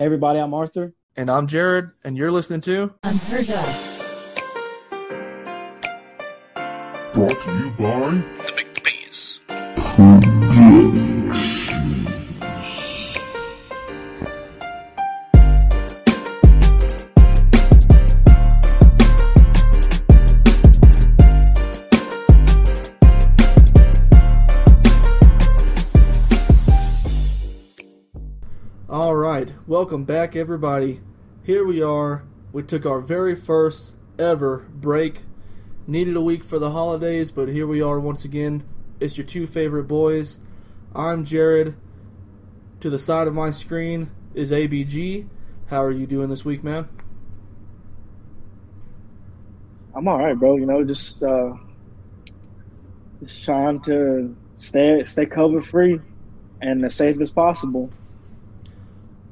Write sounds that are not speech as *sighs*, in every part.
Hey everybody, I'm Arthur. And I'm Jared, and you're listening to Unheard of. Brought to you by welcome back, everybody. Here we are. We took our very first ever break. Needed a week for the holidays, but here we are once again. It's your two favorite boys. I'm Jared. To the side of my screen is ABG. How are you doing this week, man? I'm all right, bro. You know, just uh, just trying to stay stay COVID free and as safe as possible.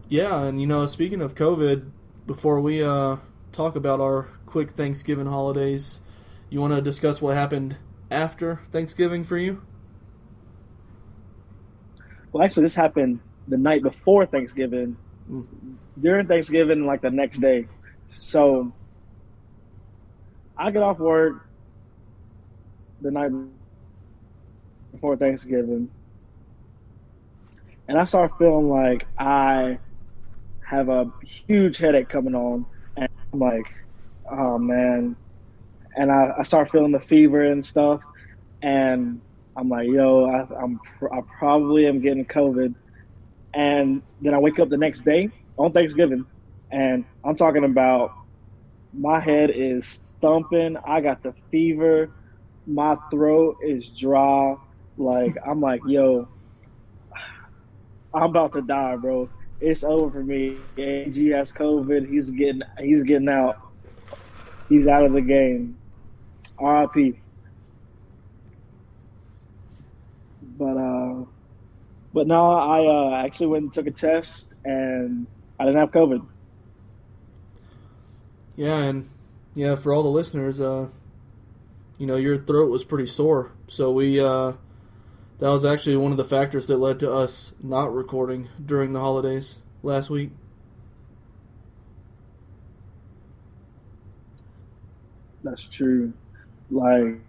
Yeah, and you know, speaking of COVID, before we uh, talk about our quick Thanksgiving holidays, you want to discuss what happened after Thanksgiving for you? Well, actually, this happened the night before Thanksgiving. Mm. During Thanksgiving, like the next day. So I get off work the night before Thanksgiving, and I start feeling like I have a huge headache coming on, and I'm like, oh man. And I, I start feeling the fever and stuff, and I'm like, yo, I, I'm I probably am getting COVID. And then I wake up the next day on Thanksgiving, and I'm talking about my head is thumping. I got the fever. My throat is dry. Like I'm like, yo, I'm about to die, bro. It's over for me. AG has COVID. He's getting he's getting out. He's out of the game. RIP. But uh but no, I uh, actually went and took a test and I didn't have COVID. Yeah, and yeah, for all the listeners, uh, you know, your throat was pretty sore, so we uh, that was actually one of the factors that led to us not recording during the holidays last week. That's true. Like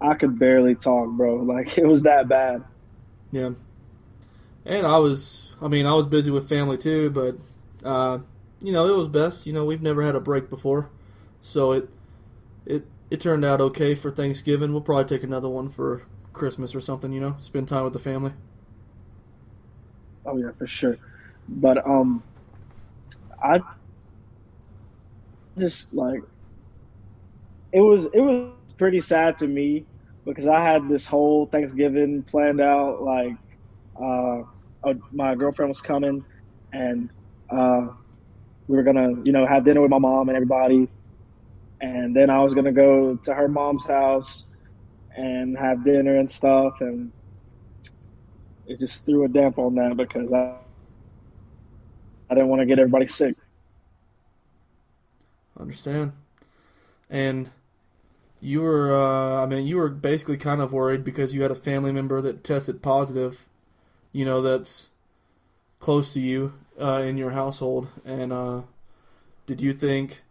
I could barely talk, bro. *laughs* Like it was that bad. Yeah, and I was, I mean, I was busy with family too, but uh, you know, it was best. You know, we've never had a break before, so it it it turned out okay for Thanksgiving. We'll probably take another one for Christmas or something. You know, spend time with the family. Oh yeah, for sure. But um, I just like it was it was pretty sad to me because I had this whole Thanksgiving planned out. Like, uh, my girlfriend was coming, and uh, we were gonna you know have dinner with my mom and everybody, and then I was gonna go to her mom's house and have dinner and stuff, and it just threw a damp on that because I I didn't want to get everybody sick. Understand. And you were, uh, I mean, you were basically kind of worried because you had a family member that tested positive, you know, that's close to you uh, in your household. And uh, did you think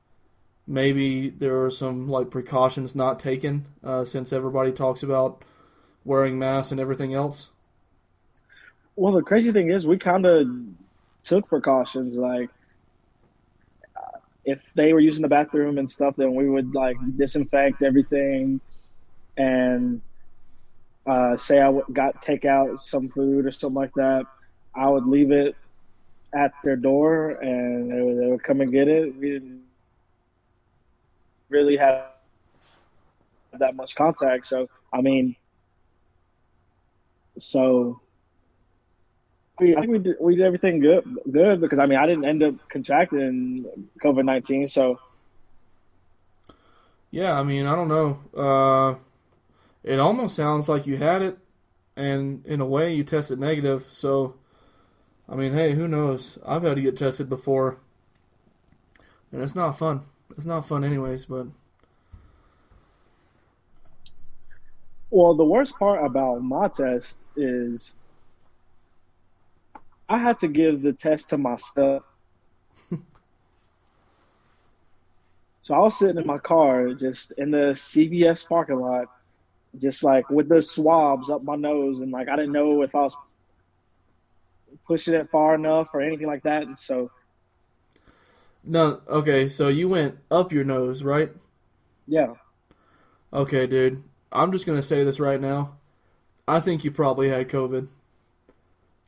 maybe there are some like precautions not taken uh, since everybody talks about wearing masks and everything else? Well, the crazy thing is, we kind of took precautions. Like, if they were using the bathroom and stuff, then we would like disinfect everything, and uh, say I got take out some food or something like that. I would leave it at their door, and they would, they would come and get it. We didn't really have that much contact, so I mean, so we, I think we did, we did everything good, good because I mean I didn't end up contracting COVID nineteen. So Yeah, I mean, I don't know. Uh, it almost sounds like you had it, and in a way, you tested negative. So, I mean, hey, who knows? I've had to get tested before, and it's not fun. It's not fun, anyways. But well, the worst part about my test is I had to give the test to myself. *laughs* so I was sitting in my car, just in the CVS parking lot, just like with the swabs up my nose, and like I didn't know if I was pushing it far enough or anything like that. And so no, okay, so you went up your nose, right? yeah, Okay, dude. I'm just gonna say this right now. I think you probably had COVID.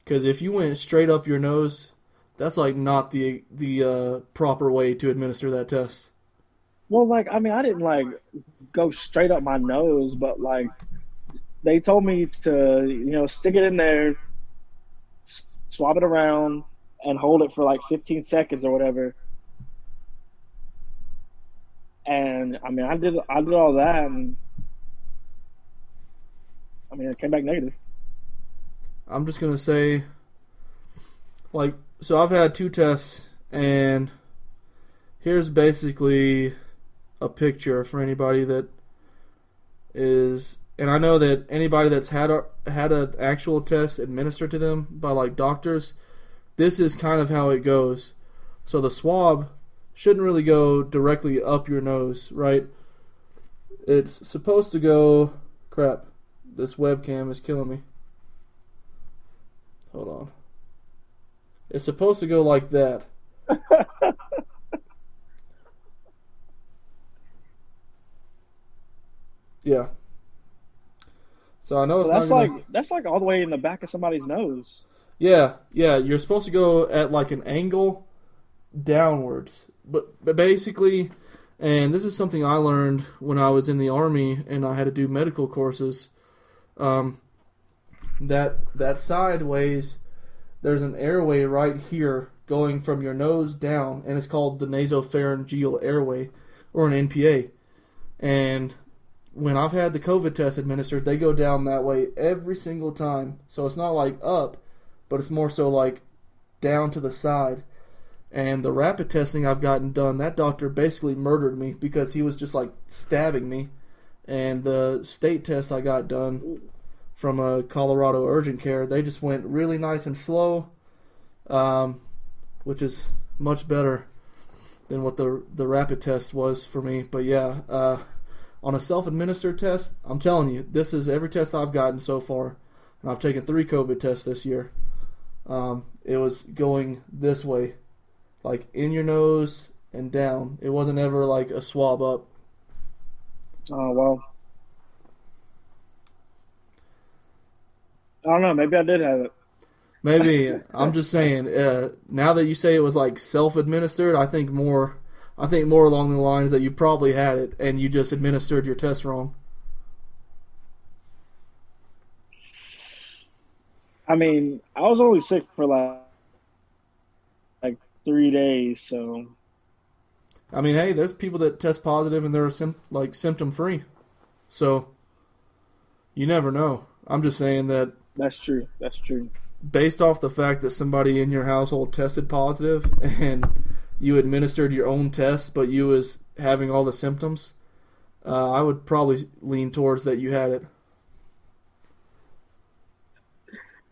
Because if you went straight up your nose, that's like not the the uh, proper way to administer that test. well, like I mean, I didn't like go straight up my nose, but like they told me to, you know, stick it in there, swab it around, and hold it for like 15 seconds or whatever. And I mean, I did I did all that, and I mean, it came back negative. I'm just gonna say, like, so I've had two tests, and here's basically a picture for anybody that is, and I know that anybody that's had a had an actual test administered to them by like doctors, this is kind of how it goes. So the swab shouldn't really go directly up your nose, right? It's supposed to go. Crap, this webcam is killing me. Hold on. It's supposed to go like that. *laughs* yeah. So I know So it's that's gonna, like that's like all the way in the back of somebody's nose. Yeah, yeah, you're supposed to go at like an angle downwards. But, but basically, and this is something I learned when I was in the army and I had to do medical courses. Um, that that sideways, there's an airway right here going from your nose down, and it's called the nasopharyngeal airway, or an NPA. And when I've had the COVID test administered, they go down that way every single time. So it's not like up, but it's more so like down to the side. And the rapid testing I've gotten done, that doctor basically murdered me because he was just like stabbing me. And the state test I got done from a Colorado urgent care, they just went really nice and slow, um, which is much better than what the the rapid test was for me. But yeah, uh, on a self-administered test, I'm telling you, this is every test I've gotten so far, and I've taken three COVID tests this year. Um, it was going this way, like in your nose and down. It wasn't ever like a swab up. Oh well. I don't know. Maybe I did have it. Maybe *laughs* I'm just saying. Uh, now that you say it was like self-administered, I think more. I think more along the lines that you probably had it and you just administered your test wrong. I mean, I was only sick for like like three days, so I mean, hey, there's people that test positive and they're sim- like symptom free, so you never know. I'm just saying that that's true. That's true. based off the fact that somebody in your household tested positive *laughs* and you administered your own test, but you was having all the symptoms, uh, I would probably lean towards that you had it.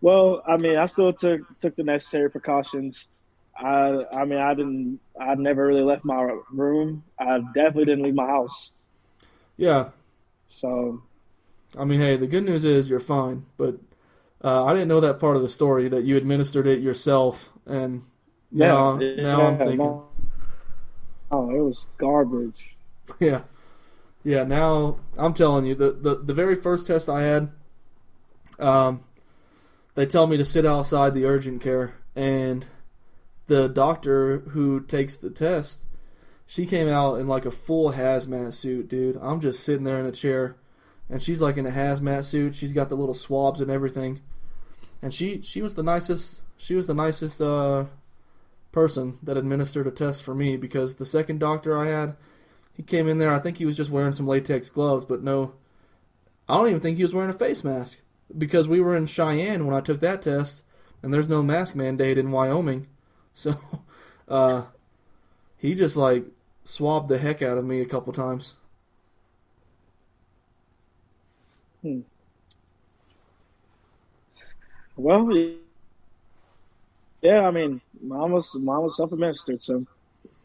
Well, I mean, I still took took the necessary precautions. I I mean, I didn't. I never really left my room. I definitely didn't leave my house. Yeah, So I mean, hey, the good news is you're fine, but uh, I didn't know that part of the story that you administered it yourself, and now, yeah, now I'm thinking, no. Oh, it was garbage. *laughs* yeah, yeah. Now I'm telling you, the the, the very first test I had, um, they tell me to sit outside the urgent care, and the doctor who takes the test, she came out in like a full hazmat suit, dude. I'm just sitting there in a chair, and she's like in a hazmat suit. She's got the little swabs and everything, and she she was the nicest. She was the nicest uh, person that administered a test for me because the second doctor I had, he came in there. I think he was just wearing some latex gloves, but no, I don't even think he was wearing a face mask because we were in Cheyenne when I took that test, and there's no mask mandate in Wyoming, so *laughs* uh, he just like swabbed the heck out of me a couple times. Hmm. Well, yeah. I mean, mom was mom was self administered, so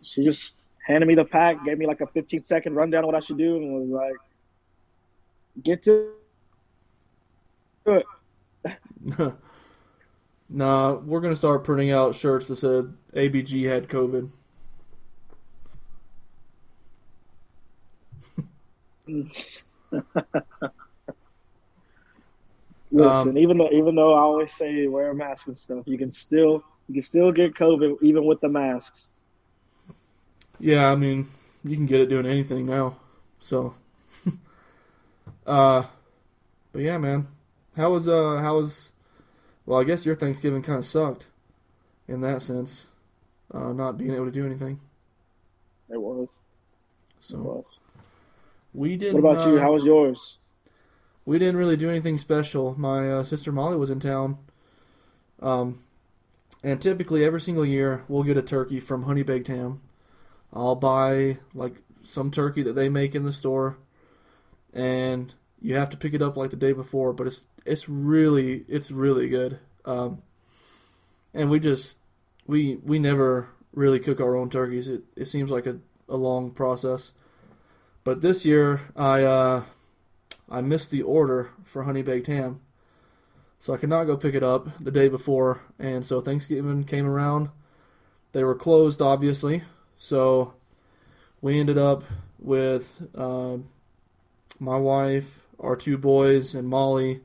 she just handed me the pack, gave me like a 15 second rundown of what I should do, and was like, "Get to it." *laughs* nah, we're gonna start printing out shirts that said ABG had COVID. *laughs* Listen, Um, even though even though I always say wear a mask and stuff, you can still you can still get COVID even with the masks. Yeah, I mean, you can get it doing anything now. So, *laughs* uh, but yeah, man, how was uh how was well? I guess your Thanksgiving kind of sucked in that sense, uh, not being able to do anything. It was. It So was. we didn't. What about you? uh, How was yours? We didn't really do anything special. My uh, sister Molly was in town. Um, and typically every single year we'll get a turkey from Honey Baked Ham. I'll buy like some turkey that they make in the store, and you have to pick it up like the day before. But it's it's really it's really good. Um, and we just we we never really cook our own turkeys. It it seems like a, a long process. But this year I uh, I missed the order for honey baked ham. So I could not go pick it up the day before, and so Thanksgiving came around. They were closed, obviously, so we ended up with uh, my wife, our two boys, and Molly.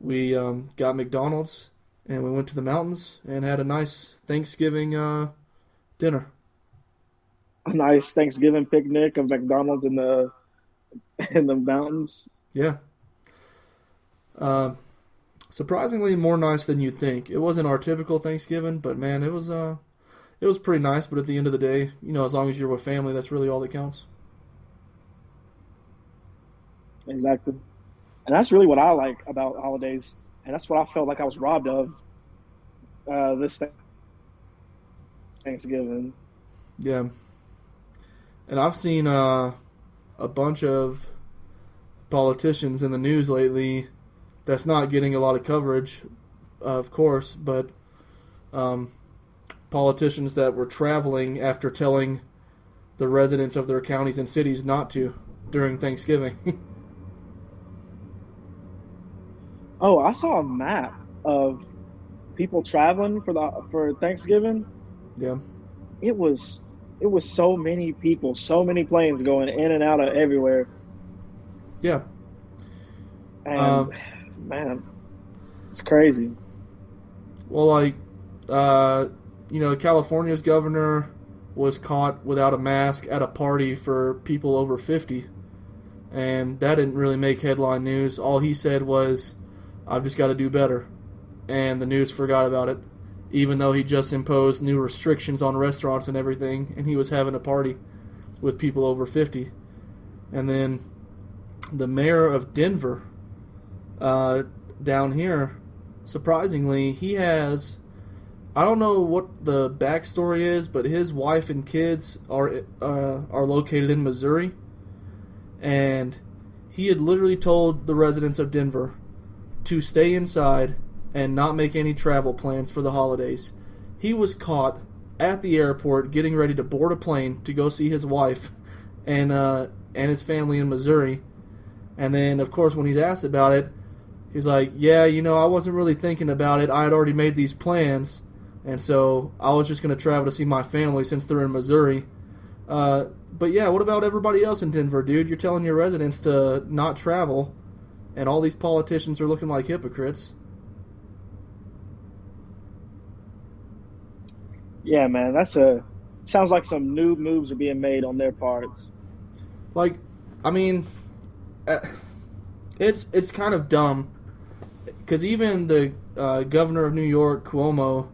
We um, got McDonald's, and we went to the mountains and had a nice Thanksgiving uh, dinner. A nice Thanksgiving picnic of McDonald's in the *laughs* in the mountains. Yeah. Uh, surprisingly more nice than you'd think. It wasn't our typical Thanksgiving, but man, it was uh it was pretty nice, but at the end of the day, you know, as long as you're with family, that's really all that counts. Exactly. And that's really what I like about holidays. And that's what I felt like I was robbed of uh, this th- Thanksgiving. Yeah. And I've seen uh a bunch of politicians in the news lately that's not getting a lot of coverage, of course, but um, politicians that were traveling after telling the residents of their counties and cities not to during Thanksgiving. *laughs* Oh, I saw a map of people traveling for the for Thanksgiving. yeah. It was it was so many people, so many planes going in and out of everywhere. Yeah. And Um, man, it's crazy. Well, like, uh, you know, California's governor was caught without a mask at a party for people over 50. And that didn't really make headline news. All he said was, I've just got to do better. And the news forgot about it, even though he just imposed new restrictions on restaurants and everything, and he was having a party with people over 50. And then the mayor of Denver, uh, down here, surprisingly, he has. I don't know what the backstory is, but his wife and kids are uh, are located in Missouri, and he had literally told the residents of Denver to stay inside and not make any travel plans for the holidays. He was caught at the airport getting ready to board a plane to go see his wife and uh, and his family in Missouri. And then, of course, when he's asked about it, he's like, "Yeah, you know, I wasn't really thinking about it. I had already made these plans, and so I was just going to travel to see my family since they're in Missouri." Uh, but yeah, what about everybody else in Denver, dude? You're telling your residents to not travel, and all these politicians are looking like hypocrites. Yeah, man, that's a sounds like some new moves are being made on their parts. Like, I mean, uh, it's it's kind of dumb because even the uh, governor of New York, Cuomo,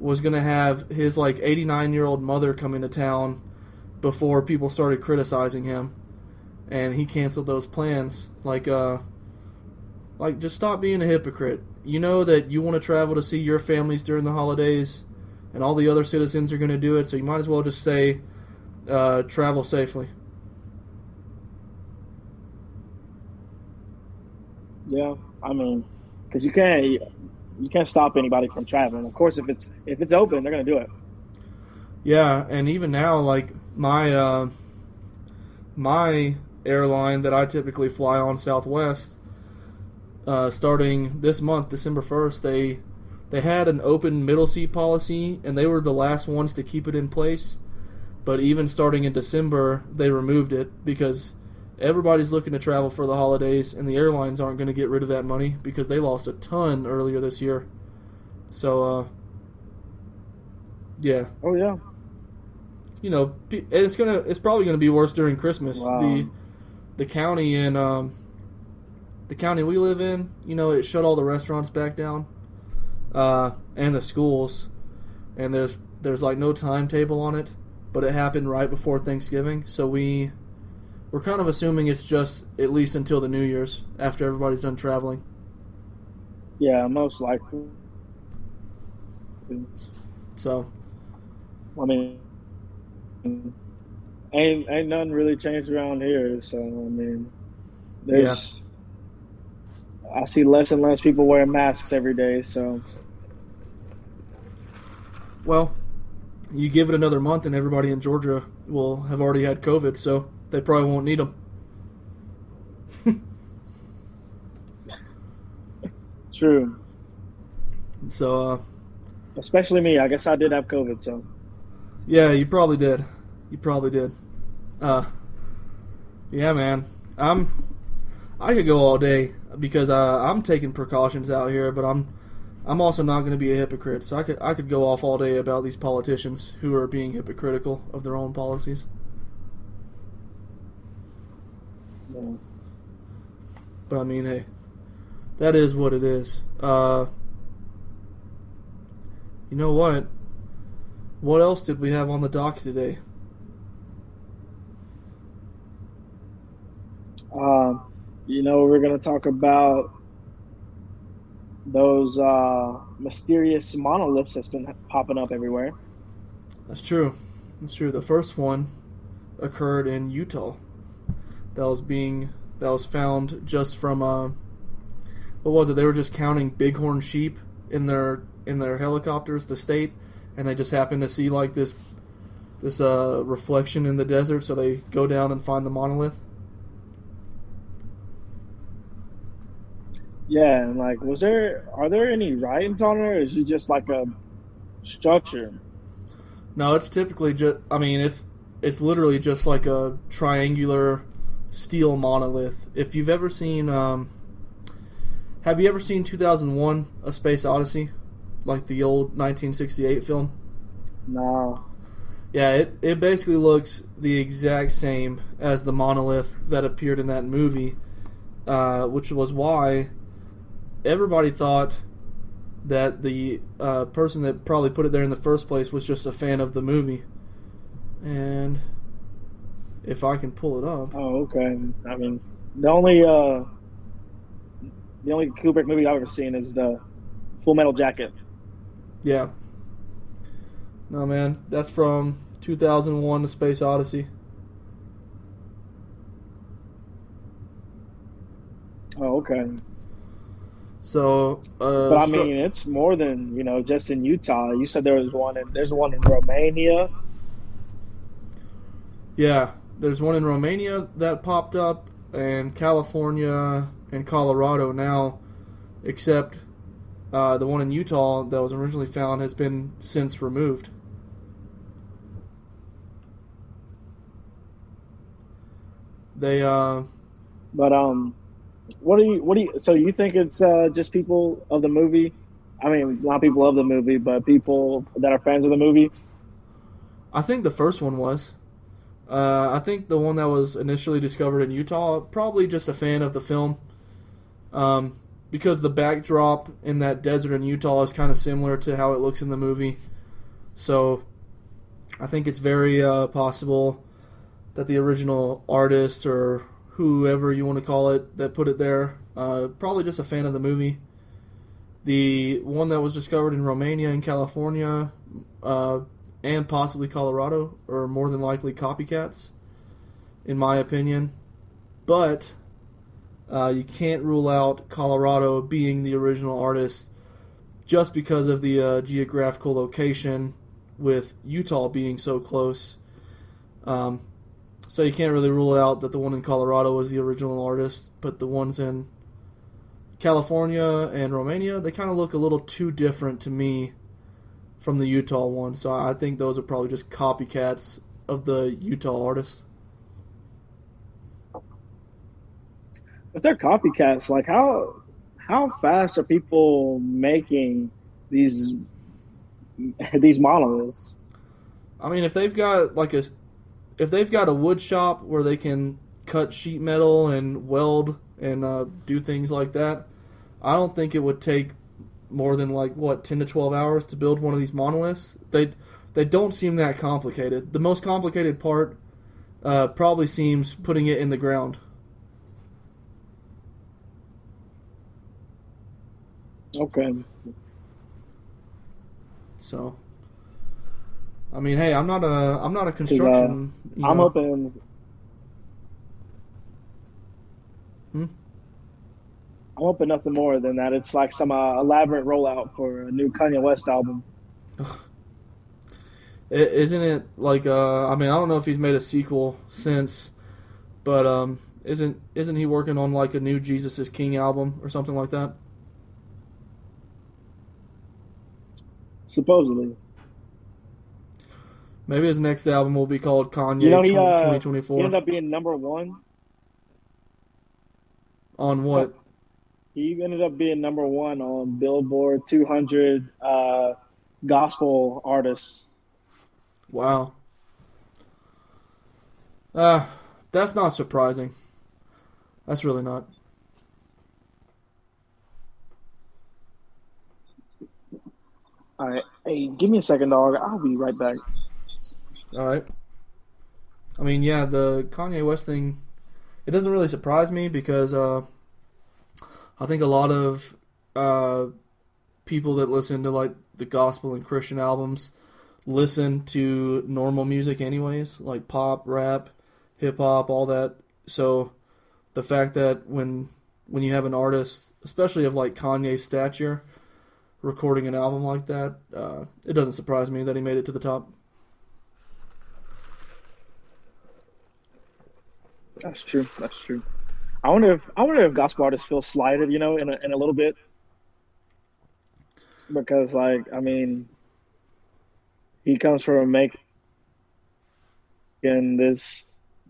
was gonna have his like 89 year old mother come into town before people started criticizing him, and he canceled those plans. Like, uh, like just stop being a hypocrite. You know that you want to travel to see your families during the holidays, and all the other citizens are gonna do it. So you might as well just say, uh, travel safely. Yeah, I mean, because you can't you can't stop anybody from traveling. Of course, if it's if it's open, they're gonna do it. Yeah, and even now, like my uh, my airline that I typically fly on, Southwest, uh, starting this month, December first, they they had an open middle seat policy, and they were the last ones to keep it in place. But even starting in December, they removed it because everybody's looking to travel for the holidays, and the airlines aren't going to get rid of that money because they lost a ton earlier this year. So, uh, yeah, Oh yeah. you know, it's gonna it's probably gonna be worse during Christmas. Wow. The the county in um, the county we live in, you know, it shut all the restaurants back down, uh, and the schools, and there's there's like no timetable on it, but it happened right before Thanksgiving, so we we're kind of assuming it's just at least until the New Year's after everybody's done traveling. Yeah, most likely. So I mean, ain't ain't nothing really changed around here. So I mean, there's. I see less and less people wearing masks every day. So Well, you give it another month, and everybody in Georgia will have already had COVID, so they probably won't need them. *laughs* true. So, uh, Especially me. I guess I did have COVID. So yeah, you probably did. You probably did. Uh, yeah, man. I'm. I could go all day because uh, I'm taking precautions out here, but I'm. I'm also not going to be a hypocrite, so I could I could go off all day about these politicians who are being hypocritical of their own policies. But I mean, hey, that is what it is. Uh, you know what? What else did we have on the dock today? Um, you know, we're gonna talk about those uh, mysterious monoliths that's been popping up everywhere. That's true. That's true. The first one occurred in Utah. That was being that was found just from uh, what was it? They were just counting bighorn sheep in their in their helicopters, the state, and they just happened to see like this this uh, reflection in the desert, so they go down and find the monolith. Yeah, and like, was there are there any writings on it, or is it just like a structure? No, it's typically just. I mean, it's it's literally just like a triangular steel monolith. If you've ever seen, um, have you ever seen 2001: A Space Odyssey, like the old 1968 film? No. Yeah, it it basically looks the exact same as the monolith that appeared in that movie, uh, which was why everybody thought that the uh, person that probably put it there in the first place was just a fan of the movie. And if I can pull it up, Oh, okay. I mean, the only uh, the only Kubrick movie I've ever seen is the Full Metal Jacket. yeah. No man, that's from 2001: A Space Odyssey. Oh, okay. So, uh, But I so- mean, it's more than you know, just in Utah. You said there was one in there's one in Romania. Yeah, there's one in Romania that popped up, and California and Colorado now, except uh, the one in Utah that was originally found has been since removed. They, uh, But um, what do you what do you? So you think it's uh, just people of the movie? I mean, not people of the movie, but people that are fans of the movie. I think the first one was. Uh, I think the one that was initially discovered in Utah, probably just a fan of the film. Um, because the backdrop in that desert in Utah is kind of similar to how it looks in the movie. So I think it's very uh, possible that the original artist or whoever you want to call it that put it there, uh, probably just a fan of the movie. The one that was discovered in Romania and California, uh, and possibly Colorado are more than likely copycats, in my opinion. But uh, you can't rule out Colorado being the original artist just because of the uh, geographical location with Utah being so close. Um, so you can't really rule it out that the one in Colorado was the original artist, but the ones in California and Romania, they kind of look a little too different to me from the Utah one. So I think those are probably just copycats of the Utah artist. If they're copycats, like how how fast are people making these *laughs* these monoliths? I mean, if they've got like a if they've got a wood shop where they can cut sheet metal and weld and uh, do things like that, I don't think it would take more than like what ten to twelve hours to build one of these monoliths. They they don't seem that complicated. The most complicated part uh, probably seems putting it in the ground. Okay. So, I mean, hey, I'm not a I'm not a construction. you I'm know- hoping. Hmm? I'm hoping nothing more than that. It's like some uh, elaborate rollout for a new Kanye West album. *sighs* Isn't it like uh I mean I don't know if he's made a sequel since but um isn't isn't he working on like a new Jesus is King album or something like that? Supposedly, Maybe his next album will be called Kanye you know, he, 20- uh, he ended up being number one. on what? He ended up being number one on Billboard 200 uh, gospel artists. Wow. Uh that's not surprising. That's really not. All right, hey, give me a second, dog. I'll be right back. All right. I mean, yeah, the Kanye West thing, it doesn't really surprise me because uh, I think a lot of uh, people that listen to like the gospel and Christian albums listen to normal music anyways, like pop, rap, hip hop, all that. So the fact that when when you have an artist, especially of like Kanye's stature, recording an album like that, uh, it doesn't surprise me that he made it to the top. That's true. That's true. I wonder if I wonder if gospel artists feel slighted, you know, in a, in a little bit, because like I mean, he comes from making this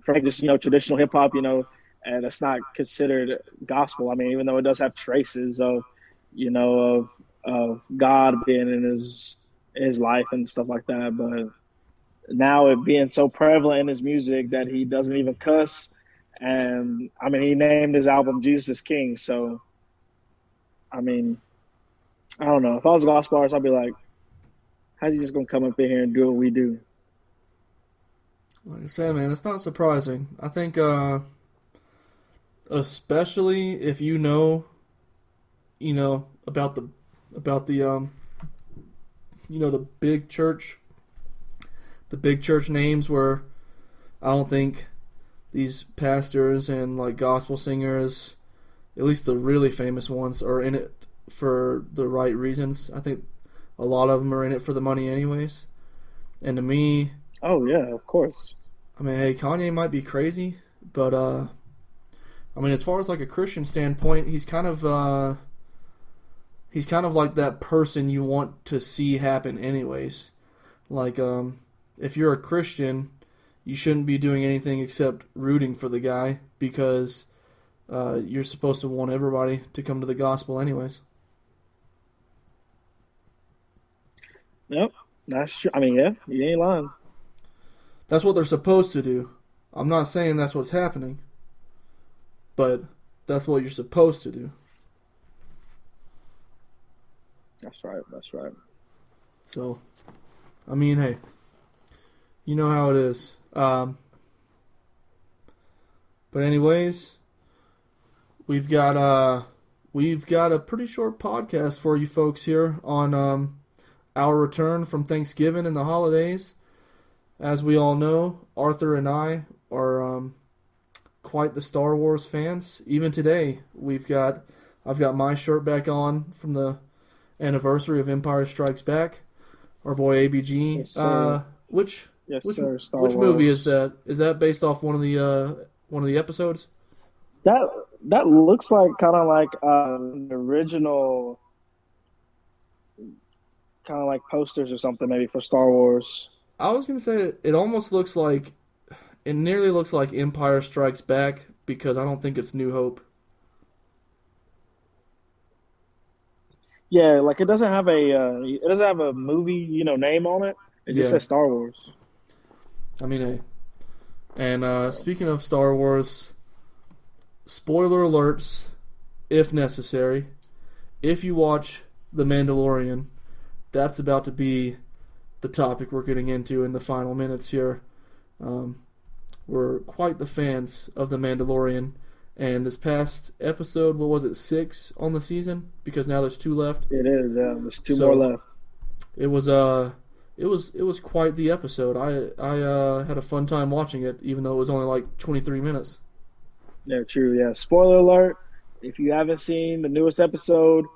from just you know traditional hip hop, you know, and it's not considered gospel. I mean, even though it does have traces of you know of of God being in his his life and stuff like that, but now it being so prevalent in his music that he doesn't even cuss. And I mean, he named his album Jesus is King. So, I mean, I don't know. If I was a gospel artist, I'd be like, how's he just to come up in here and do what we do? Like I said, man, it's not surprising. I think, uh, especially if you know, you know about the about the um, you know the big church, the big church names where I don't think these pastors and like gospel singers, at least the really famous ones, are in it for the right reasons. I think a lot of them are in it for the money, anyways. And to me, Oh, yeah, of course. I mean, hey, Kanye might be crazy, but uh, I mean, as far as like a Christian standpoint, he's kind of uh, he's kind of like that person you want to see happen, anyways. Like, um, if you're a Christian, you shouldn't be doing anything except rooting for the guy because uh, you're supposed to want everybody to come to the gospel, anyways. Yep, that's true. I mean, yeah, you ain't lying. That's what they're supposed to do. I'm not saying that's what's happening, but that's what you're supposed to do. That's right. That's right. So, I mean, hey, you know how it is. Um, but anyways, we've got uh, we've got a pretty short podcast for you folks here on um, our return from Thanksgiving and the holidays. As we all know, Arthur and I are um, quite the Star Wars fans. Even today, we've got I've got my shirt back on from the anniversary of Empire Strikes Back. our boy ABG. Yes, uh, which Yes, which, sir. Star which Wars. movie is that? Is that based off one of the uh, one of the episodes? that? That looks like kind of like the original, kind of like posters or something, maybe for Star Wars. I was gonna say it almost looks like it nearly looks like Empire Strikes Back because I don't think it's New Hope. Yeah, like it doesn't have a uh, it doesn't have a movie you know name on it. It just Yeah. says Star Wars. I mean, hey. And uh, speaking of Star Wars, spoiler alerts, if necessary. If you watch The Mandalorian, that's about to be the topic we're getting into in the final minutes here. Um, we're quite the fans of The Mandalorian. And this past episode, what was it, six on the season? Because now there's two left. It is. Yeah, there's two So- more left. It was uh it was it was quite the episode. I I uh, had a fun time watching it, even though it was only like 23 minutes. Yeah, true. Yeah. Spoiler alert: if you haven't seen the newest episode,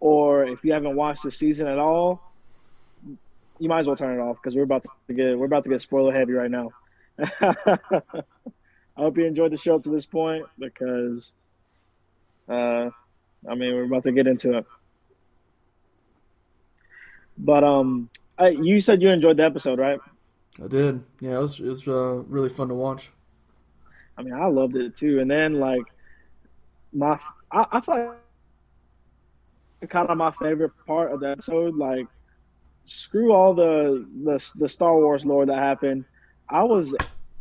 or if you haven't watched the season at all, you might as well turn it off because we're about to get we're about to get spoiler heavy right now. *laughs* I hope you enjoyed the show up to this point because, uh, I mean, we're about to get into it. But um, I, you said you enjoyed the episode, right? I did. Yeah, it was it was uh, really fun to watch. I mean, I loved it too. And then like my, I, I like kind of my favorite part of the episode. Like, screw all the the the Star Wars lore that happened. I was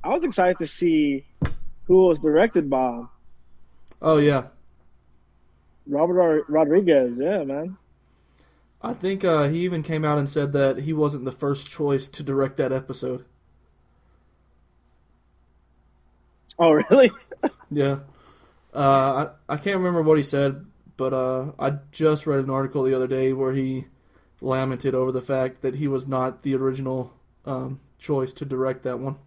I was excited to see who was directed by Oh yeah, Robert Rod- Rodriguez. Yeah, man. I think uh, he even came out and said that he wasn't the first choice to direct that episode. Oh, really? *laughs* Yeah, uh, I I can't remember what he said, but uh, I just read an article the other day where he lamented over the fact that he was not the original um, choice to direct that one.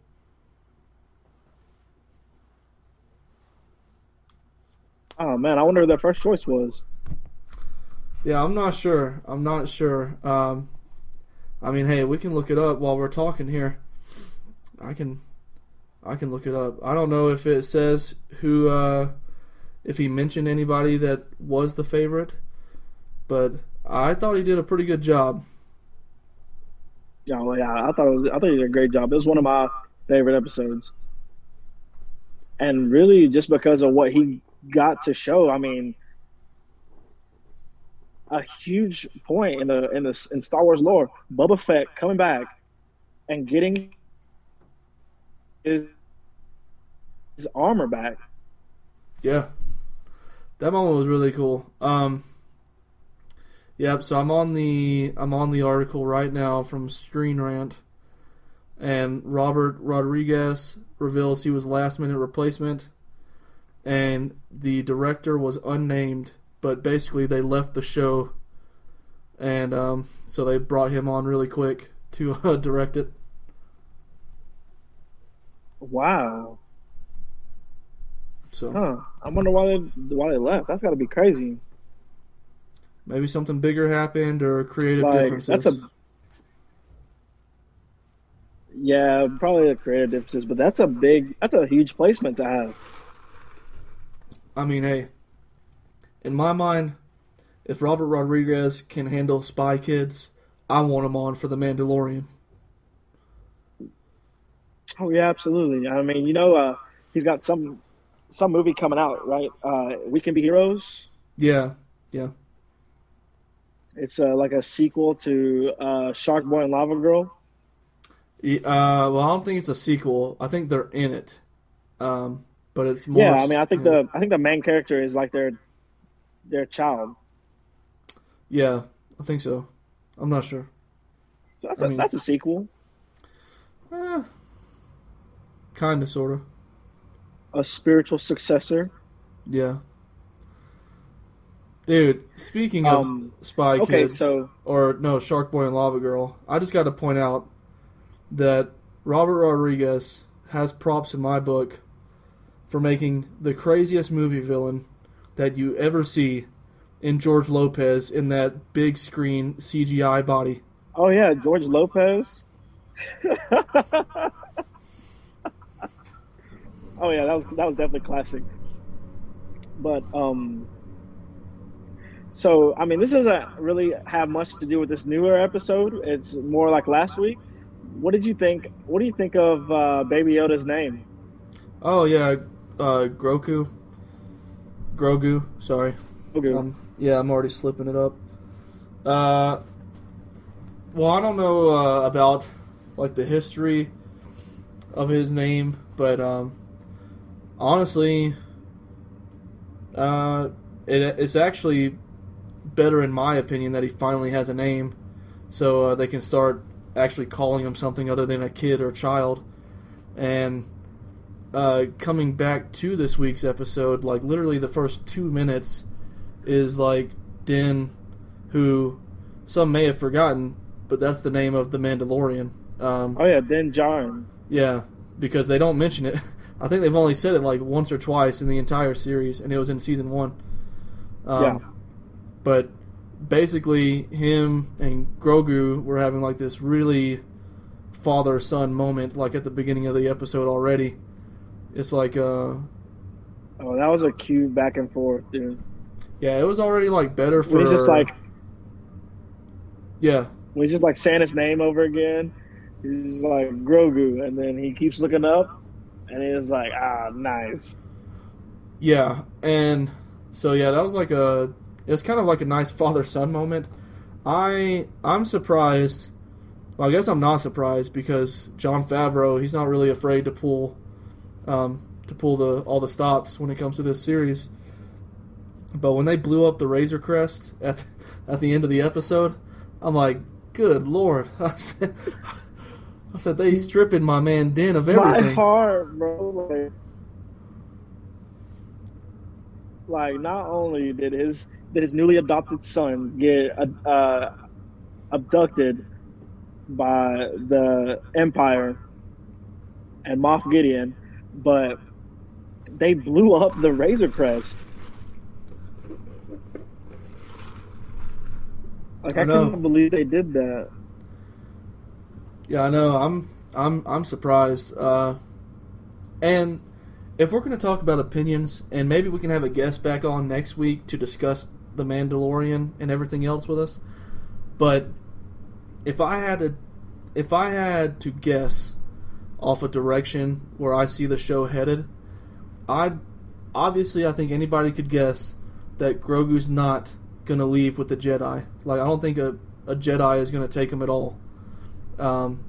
Oh man, I wonder who their first choice was. Yeah, I'm not sure. I'm not sure. Um, I mean, hey, we can look it up while we're talking here. I can, I can look it up. I don't know if it says who, uh, if he mentioned anybody that was the favorite, but I thought he did a pretty good job. Yeah, well, yeah. I thought it was. I thought he did a great job. It was one of my favorite episodes, and really just because of what he got to show. I mean, a huge point in the in the in Star Wars lore. Boba Fett coming back and getting his, his armor back. Yeah, that moment was really cool. Um, yep. So I'm on the I'm on the article right now from Screen Rant, and Robert Rodriguez reveals he was last minute replacement, and the director was unnamed, but basically they left the show, and um, so they brought him on really quick to *laughs* uh, direct it. Wow. So Huh. I wonder why they why they left. That's got to be crazy. maybe something bigger happened or creative Like differences. that's a yeah, probably the creative differences, but that's a big, that's a huge placement to have. I mean, hey, in my mind, if Robert Rodriguez can handle Spy Kids, I want him on for The Mandalorian. Oh yeah, absolutely. I mean, you know, uh, he's got some some movie coming out, right? Uh, we Can Be Heroes. Yeah, yeah. It's uh, like a sequel to uh, Shark Boy and Lava Girl. Uh, well, I don't think it's a sequel. I think they're in it, um, but it's more. Yeah, I mean, I think yeah. the I think the main character is like their their child. Yeah, I think so. I'm not sure. So that's I a, mean- that's a sequel, Eh, kind of, sort of. a spiritual successor. Yeah. Dude, speaking of Um, Spy okay, Kids, so- or no, Shark Boy and Lava Girl, I just got to point out that Robert Rodriguez has props in my book for making the craziest movie villain that you ever see in George Lopez in that big screen CGI body. Oh yeah, George Lopez. *laughs* oh yeah, that was that was definitely classic. But um, so I mean, this doesn't really have much to do with this newer episode. It's more like last week. What did you think? What do you think of uh, Baby Yoda's name? Oh yeah, uh, Grogu. Grogu. Sorry. Okay. Um, yeah, I'm already slipping it up. Uh, well, I don't know uh, about like the history of his name, but um, honestly, uh, it, it's actually better in my opinion that he finally has a name, so uh, they can start actually calling him something other than a kid or child. And uh, coming back to this week's episode, like literally the first two minutes is like Din, who some may have forgotten, but that's the name of the Mandalorian. Um, oh yeah, Din Djarin. yeah, because they don't mention it. *laughs* I think they've only said it like once or twice in the entire series, and it was in season one. Um, Yeah. But basically, him and Grogu were having like this really father son moment, like at the beginning of the episode already. It's like, uh, Oh, that was a cute back and forth, dude. yeah, it was already like better for. He's just like yeah, when he's just like saying his name over again. He's just like Grogu, and then he keeps looking up, and he's like, ah, nice. Yeah, and so yeah, that was like a it was kind of like a nice *laughs* father son moment. I I'm surprised. Well, I guess I'm not surprised because Jon Favreau he's not really afraid to pull um, to pull the all the stops when it comes to this series. But when they blew up the Razor Crest at at the end of the episode, I'm like, good lord! *laughs* I said, I said they stripping my man Din of everything. My heart, bro. Like, like, not only did his did his newly adopted son get uh, uh, abducted by the Empire and Moff Gideon, but they blew up the Razor Crest. Like I I, couldn't believe they did that. Yeah, I know. I'm I'm I'm surprised. Uh, and if we're going to talk about opinions, and maybe we can have a guest back on next week to discuss the Mandalorian and everything else with us. But if I had to, if I had to guess off a direction where I see the show headed, I'd obviously I think anybody could guess that Grogu's not gonna leave with the Jedi. Like I don't think a, a Jedi is gonna take him at all um,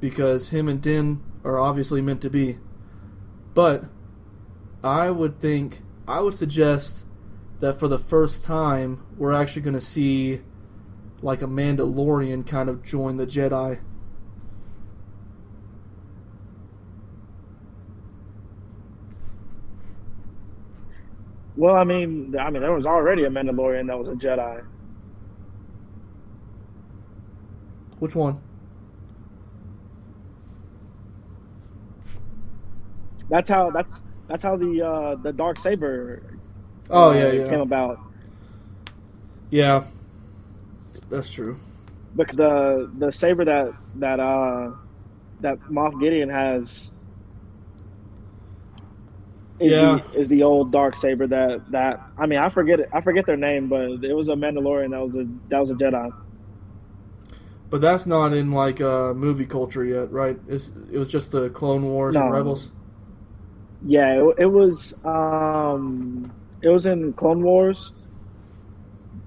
because him and Din are obviously meant to be. But I would think, I would suggest that for the first time, we're actually to see like a Mandalorian kind of join the Jedi. Well, I mean, I mean, there was already a Mandalorian that was a Jedi. Which one? That's how that's that's how the uh, the dark saber Oh uh, yeah, came yeah, about yeah. That's true. because the the saber that that uh that Moff Gideon has is Yeah. the is the old dark saber that that I mean I forget it I forget their name but it was a Mandalorian that was a that was a Jedi. But that's not in like uh, movie culture yet, right? It's, it was just the Clone Wars and Rebels. Yeah, it, it was um it was in Clone Wars,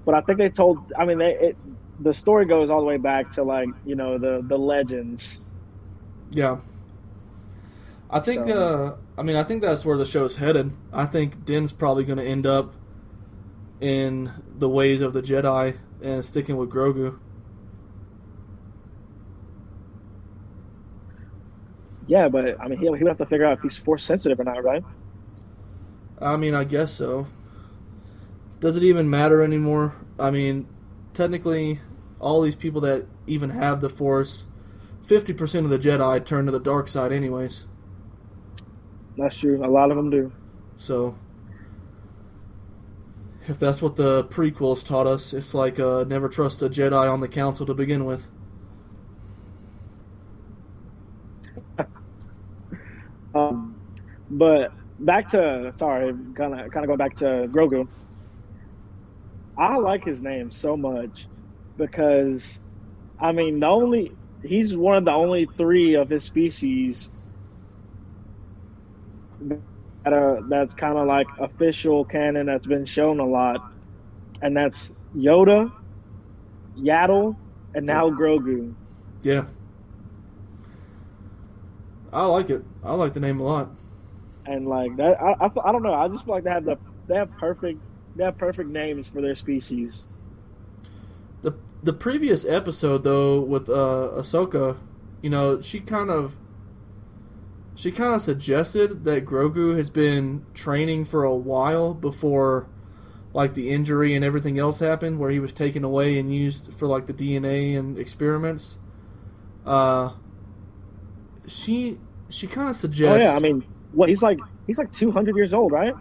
but I think they told. I mean, they it, the story goes all the way back to like you know the the legends. Yeah. I think So- uh I mean I think that's where the show's headed. I think Din's probably going to end up in the ways of the Jedi and sticking with Grogu. Yeah, but I mean, he he would have to figure out if he's force sensitive or not, right? I mean, I guess so. Does it even matter anymore? I mean, technically all these people that even have the Force 50% of the Jedi turn to the dark side anyways. That's true. A lot of them do. So, if that's what the prequels taught us, it's like uh, never trust a Jedi on the Council to begin with. *laughs* um, but back to sorry, kind of kind of go back to Grogu. I like his name so much because, I mean, the only he's one of the only three of his species that are, that's kind of like official canon that's been shown a lot, and that's Yoda, Yaddle, and now Grogu. Yeah. I like it. I like the name a lot. and like that I, I, I don't know i just feel like they have the they have perfect they have perfect names for their species The the previous episode though with uh Ahsoka, you know, she kind of she kind of suggested that Grogu has been training for a while before like the injury and everything else happened where he was taken away and used for like the DNA and experiments. Uh she she kind of oh suggests yeah i mean what he's like he's like 200 years old right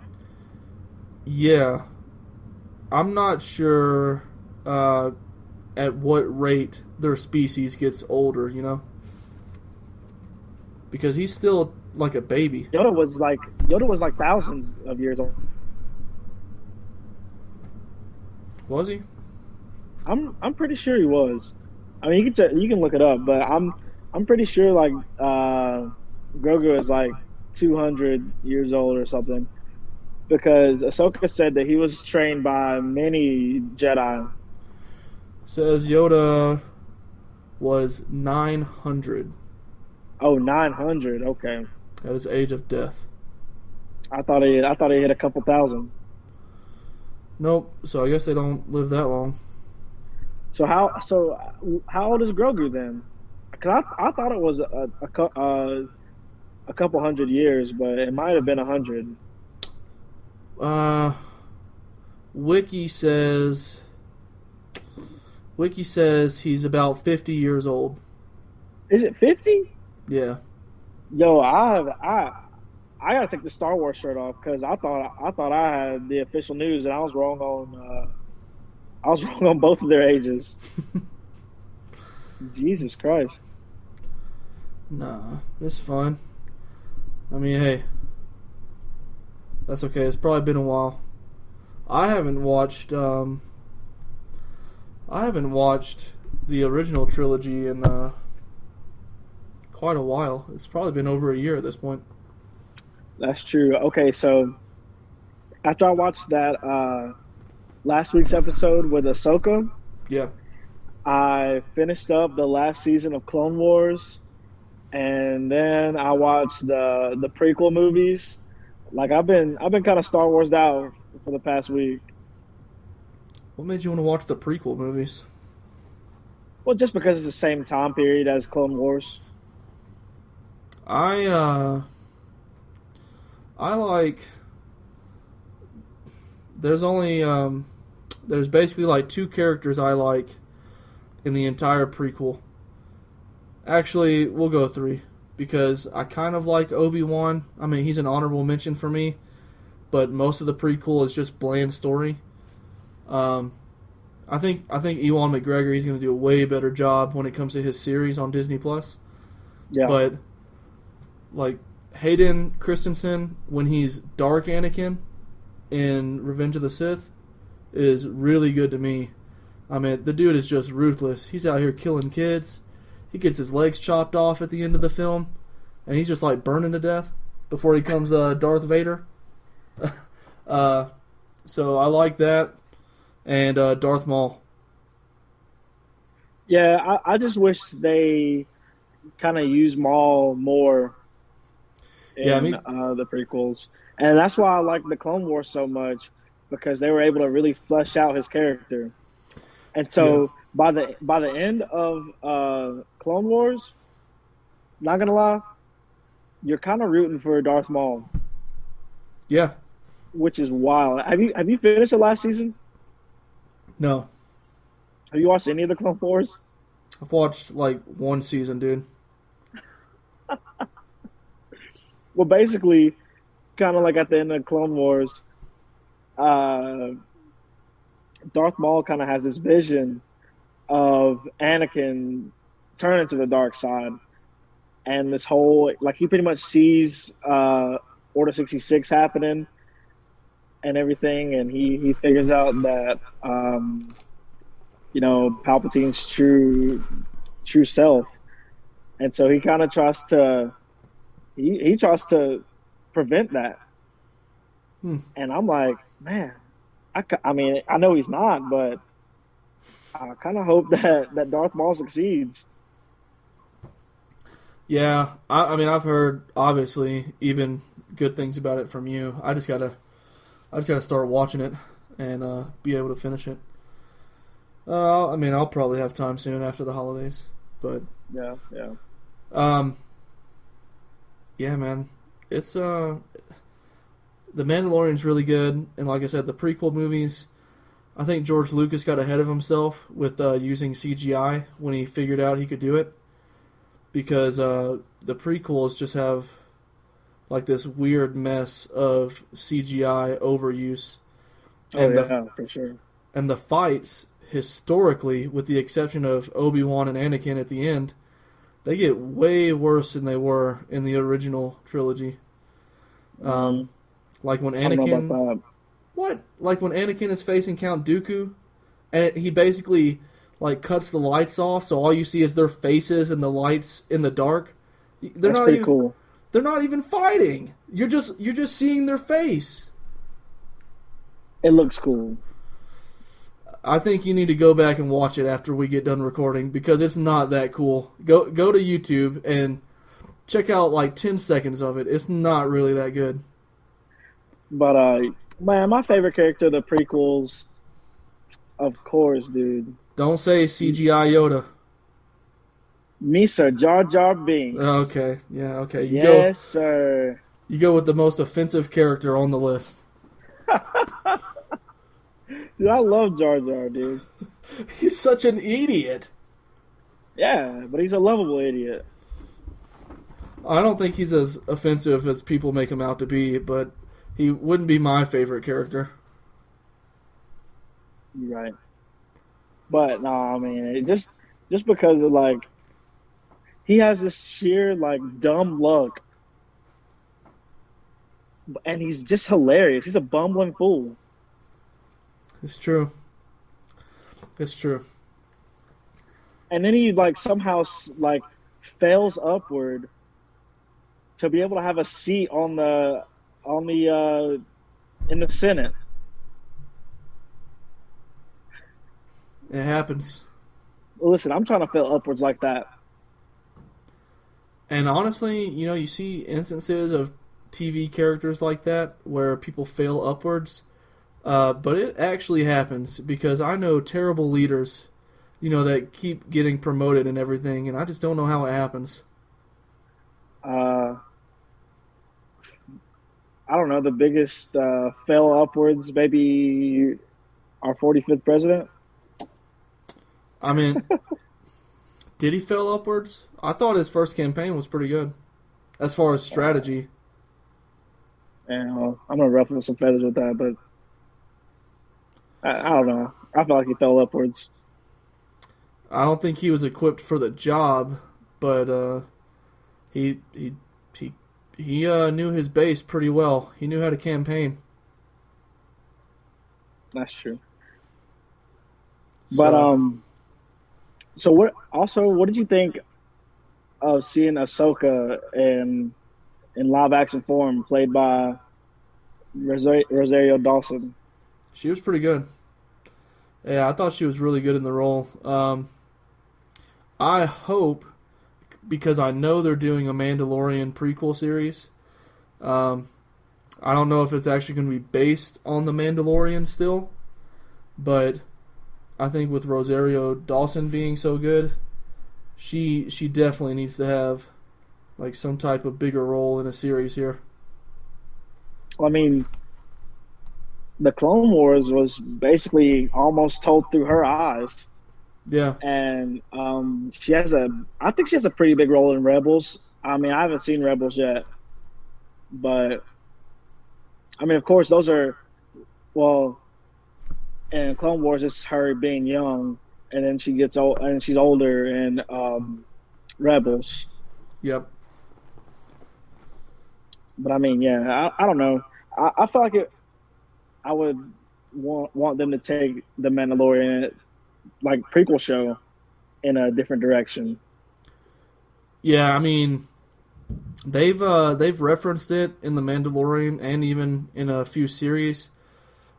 Yeah. I'm not sure uh, at what rate their species gets older, you know? Because he's still like a baby. yoda was like yoda was like thousands of years old Was he? i'm i'm pretty sure he was i mean you can ch- you can look it up but i'm i'm pretty sure like uh grogu is like 200 years old or something because Ahsoka said that he was trained by many Jedi. Says Yoda was 900 Oh, 900. Okay. at his age of death. I thought he I thought he hit a couple thousand. Nope, so I guess they don't live that long. So how so how old is Grogu then? Cause I, I thought it was a a, cou- uh, a couple hundred years, but it might have been a hundred. Uh, Wiki says. Wiki says he's about 50 years old. Is it fifty? Yeah. Yo, I have I I gotta take the Star Wars shirt off because I thought I thought I had the official news and I was wrong on uh, I was *laughs* wrong on both of their ages. *laughs* Jesus Christ. Nah, it's fine. I mean, hey, that's okay. It's probably been a while. I haven't watched. Um, I haven't watched the original trilogy in uh, quite a while. It's probably been over a year at this point. That's true. Okay, so after I watched that uh, last week's episode with Ahsoka, Yeah. I finished up the last season of Clone Wars, and then I watched the the prequel movies. Like I've been I've been kind of Star Wars out for the past week. What made you want to watch the prequel movies? Well, just because it's the same time period as Clone Wars. I uh I like there's only um there's basically like two characters I like in the entire prequel. Actually, we'll go three because I kind of like Obi-Wan. I mean, he's an honorable mention for me, but most of the prequel is just bland story. Um I think I think Ewan McGregor he's going to do a way better job when it comes to his series on Disney Plus. Yeah, But like Hayden Christensen when he's Dark Anakin in Revenge of the Sith is really good to me. I mean, the dude is just ruthless. He's out here killing kids. He gets his legs chopped off at the end of the film, and he's just like burning to death before he becomes uh, Darth Vader. *laughs* uh, so I like that, and uh, Darth Maul. yeah. I, I just wish they kind of use Maul more in Yeah, I mean- uh, the prequels, and that's why I like the Clone Wars so much because they were able to really flesh out his character. And so Yeah. by the by the end of uh, Clone Wars, not gonna lie, you're kind of rooting for Darth Maul, Yeah, which is wild. Have you have you finished the last season? no, Have you watched any of the Clone Wars? I've watched like one season, dude. *laughs* Well, basically, kind of like at the end of Clone Wars, uh, Darth Maul kind of has this vision of Anakin turning to the dark side, and this whole like he pretty much sees uh, Order sixty six happening and everything, and he he figures out that um, you know Palpatine's true true self, and so he kind of tries to he he tries to prevent that, Hmm. and I'm like, man, I, I mean I know he's not, but I kind of hope *laughs* that that Darth Maul succeeds. Yeah, I, I mean, I've heard obviously even good things about it from you. I just gotta, I just gotta start watching it and uh, be able to finish it. Uh, I mean, I'll probably have time soon after the holidays, but Yeah, yeah. um, yeah, man, it's uh, the Mandalorian's really good, and like I said, the prequel movies. I think George Lucas got ahead of himself with uh, using CGI when he figured out he could do it, because uh, the prequels just have like this weird mess of CGI overuse, Oh and yeah, the for sure. and the fights historically, with the exception of Obi Wan and Anakin at the end, they get way worse than they were in the original trilogy. Um, like when I don't know Anakin, what? Like when Anakin is facing Count Dooku, and it, he basically like cuts the lights off, so all you see is their faces and the lights in the dark. They're That's not pretty even, cool. They're not even fighting. You're just you're just seeing their face. It looks cool. I think you need to go back and watch it after we get done recording because it's not that cool. Go go to YouTube and check out like 10 seconds of it. It's not really that good. But uh, man, my favorite character the prequels, of course, dude. Don't say CGI Yoda. Misa Jar Jar Binks. Okay. Yeah, okay. You yes, sir. you go with the most offensive character on the list. *laughs* Dude, I love Jar Jar, dude. *laughs* He's such an idiot. Yeah, but he's a lovable idiot. I don't think he's as offensive as people make him out to be, but he wouldn't be my favorite character. Right. But no, I mean, it just just because of like he has this sheer like dumb luck, and he's just hilarious. He's a bumbling fool. It's true. It's true. and then he like somehow like fails upward to be able to have a seat on the on the uh in the senate It happens. listen i'm trying to fail upwards like that And honestly, you know, you see instances of TV characters like that where people fail upwards, uh, but it actually happens because I know terrible leaders, you know, that keep getting promoted and everything, and I just don't know how it happens. uh i don't know the biggest uh fail upwards maybe our 45th president I mean, *laughs* did he fell upwards? I thought his first campaign was pretty good as far as strategy. and uh, i'm gonna ruffle some feathers with that but I, I don't know i feel like he fell upwards I don't think he was equipped for the job, but uh, he he he he uh, knew his base pretty well. He knew how to campaign. That's true. But So- um, so what? Also, what did you think of seeing Ahsoka in in live action form, played by Rosario, Rosario Dawson? She was pretty good. Yeah, I thought she was really good in the role. Um, I hope because I know they're doing a Mandalorian prequel series. Um, I don't know if it's actually going to be based on the Mandalorian still, but I think with Rosario Dawson being so good, she she definitely needs to have like some type of bigger role in a series here. I mean, the Clone Wars was basically almost told through her eyes, Yeah, and um, she has a. I think she has a pretty big role in Rebels. I mean, I haven't seen Rebels yet, but I mean, of course, those are well. In Clone Wars, it's her being young, and then she gets old, and she's older in um, Rebels. yep. but I mean, yeah, I, I don't know. I, I feel like it. I would want want them to take the Mandalorian like prequel show in a different direction. Yeah, I mean, they've uh, they've referenced it in the Mandalorian and even in a few series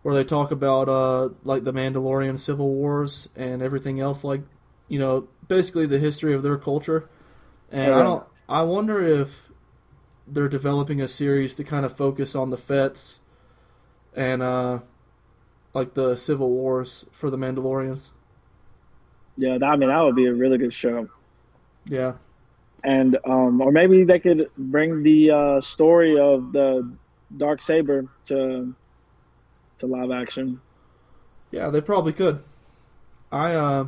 where they talk about uh, like the Mandalorian civil wars and everything else, like you know, basically the history of their culture. And I don't. I wonder if they're developing a series to kind of focus on the Fetts and uh, like the civil wars for the Mandalorians. Yeah, I mean that would be a really good show. Yeah, and um, or maybe they could bring the uh, story of the dark saber to to live action. yeah, they probably could. I uh,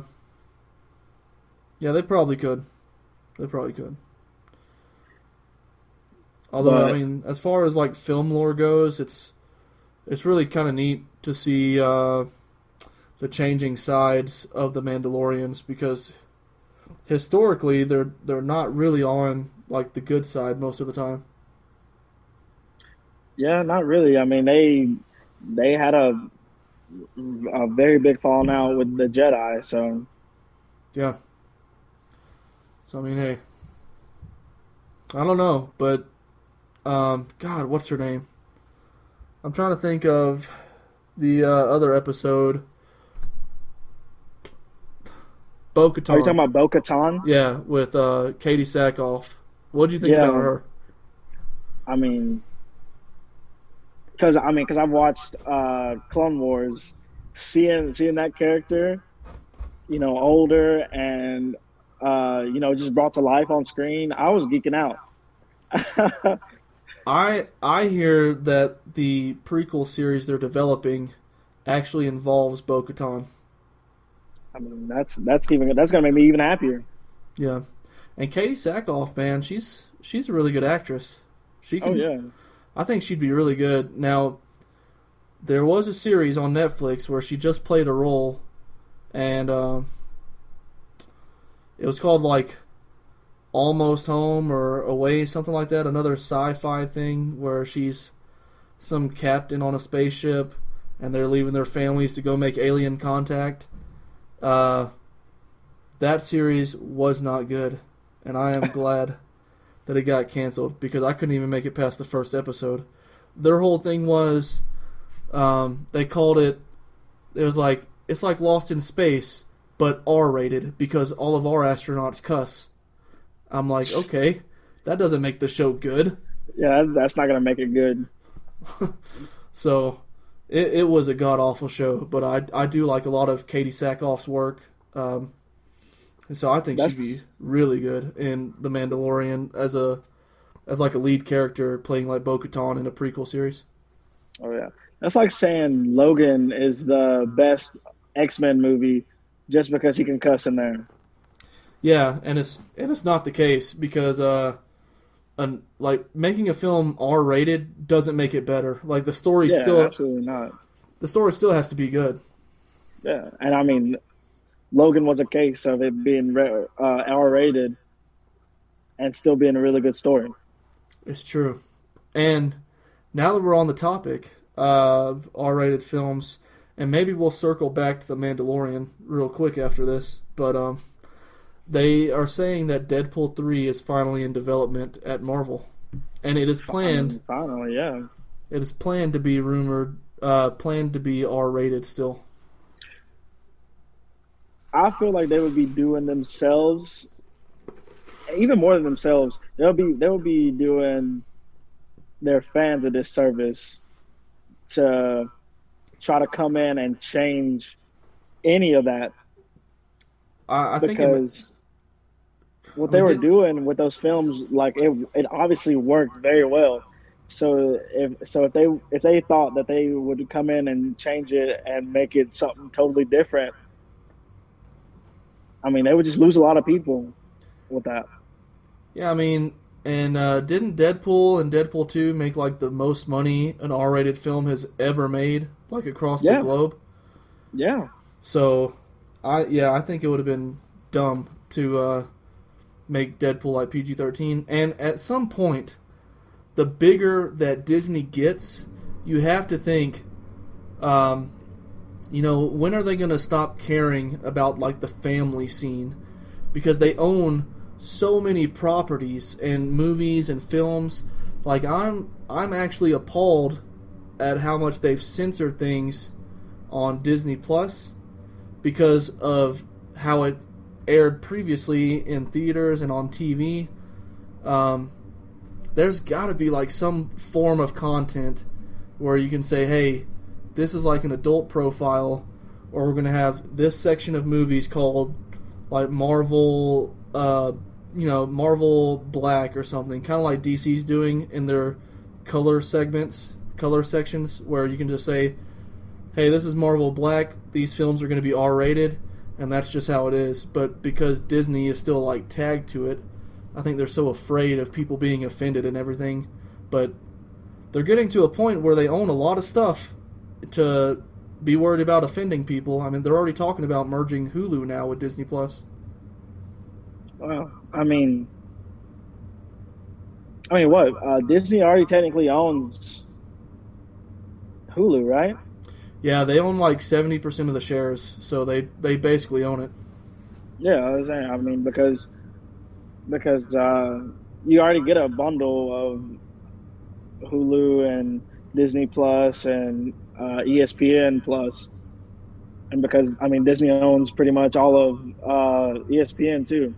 yeah, they probably could. They probably could. Although I mean, as far as like film lore goes, it's it's really kind of neat to see uh, the changing sides of the Mandalorians because historically they're they're not really on like the good side most of the time. Yeah, not really. I mean they they had a a very big falling out with the Jedi, so Yeah. So I mean, hey, I don't know, but um, God, what's her name? I'm trying to think of the uh, other episode. Bo Katan. are you talking about Bo Katan? Yeah, with uh, Katee Sackhoff. What do you think Yeah. about her? I mean, because I mean, because I've watched uh, Clone Wars, seeing seeing that character, you know, older and uh, you know, just brought to life on screen. I was geeking out. *laughs* I I hear that the prequel series they're developing actually involves Bo Katan. I mean, that's that's even that's gonna make me even happier. Yeah, and Katee Sackhoff, man, she's she's a really good actress. She can, Oh yeah, I think she'd be really good. Now, there was a series on Netflix where she just played a role, and um, it was called like Almost Home or Away, something like that. Another sci-fi thing where she's some captain on a spaceship, and they're leaving their families to go make alien contact. Uh, that series was not good, and I am *laughs* glad that it got canceled because I couldn't even make it past the first episode. Their whole thing was um, they called it it was like it's like Lost in Space but R rated because all of our astronauts cuss. I'm like, okay, that doesn't make the show good. yeah, that's not gonna make it good. *laughs* So it, it was a god awful show, but I I do like a lot of Katee Sackhoff's work. Um, and so I think she'd be really good in The Mandalorian as a as like a lead character playing like Bo Katan in a prequel series. Oh yeah, that's like saying Logan is the best X Men movie just because he can cuss in there. Yeah, and it's and it's not the case because uh, an, like making a film R rated doesn't make it better. Like the story Yeah, still absolutely not. the story still has to be good. Yeah, and I mean, Logan was a case of it being uh, R rated and still being a really good story. It's true. And now that we're on the topic of R rated films, and maybe we'll circle back to the Mandalorian real quick after this, but um, they are saying that Deadpool three is finally in development at Marvel, and it is planned. Finally, yeah. It is planned to be rumored, uh, planned to be R rated still. I feel like they would be doing themselves, even more than themselves. They'll be they'll be doing their fans a disservice to try to come in and change any of that I, I think it, because what they were doing with those films, like it, it obviously worked very well. So if so, if they if they thought that they would come in and change it and make it something totally different, I mean, they would just lose a lot of people with that. yeah, I mean, and uh, didn't Deadpool and Deadpool two make like the most money an R rated film has ever made, like across Yeah. the globe? Yeah, So, I yeah, I think it would have been dumb to uh, make Deadpool like PG thirteen. And at some point, the bigger that Disney gets, you have to think, um, you know, when are they going to stop caring about like the family scene? Because they own so many properties and movies and films. Like I'm, I'm actually appalled at how much they've censored things on Disney Plus because of how it aired previously in theaters and on TV. Um, there's got to be like some form of content where you can say, hey, this is like an adult profile, or we're going to have this section of movies called like Marvel, uh, you know, Marvel Black or something, kind of like DC's doing in their color segments, color sections, where you can just say, hey, this is Marvel Black, these films are going to be R rated, and that's just how it is. But because Disney is still like tagged to it, I think they're so afraid of people being offended and everything. But they're getting to a point where they own a lot of stuff to be worried about offending people. I mean, they're already talking about merging Hulu now with Disney Plus. Well, I mean, I mean, what? Uh, Disney already technically owns Hulu, right? Yeah, they own like seventy percent of the shares, so they they basically own it. Yeah, I was saying. I mean, because because uh, you already get a bundle of Hulu and Disney Plus and uh, ESPN Plus, and because I mean Disney owns pretty much all of uh, ESPN too.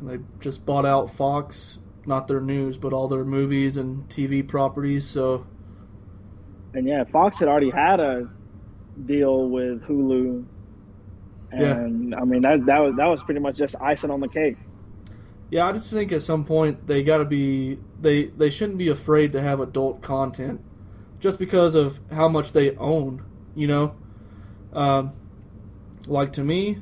They just bought out Fox, not their news, but all their movies and TV properties. So And yeah, Fox had already had a deal with Hulu, Yeah. and I mean that that was that was pretty much just icing on the cake. Yeah, I just think at some point they got to be they they shouldn't be afraid to have adult content, just because of how much they own. You know, um, like to me,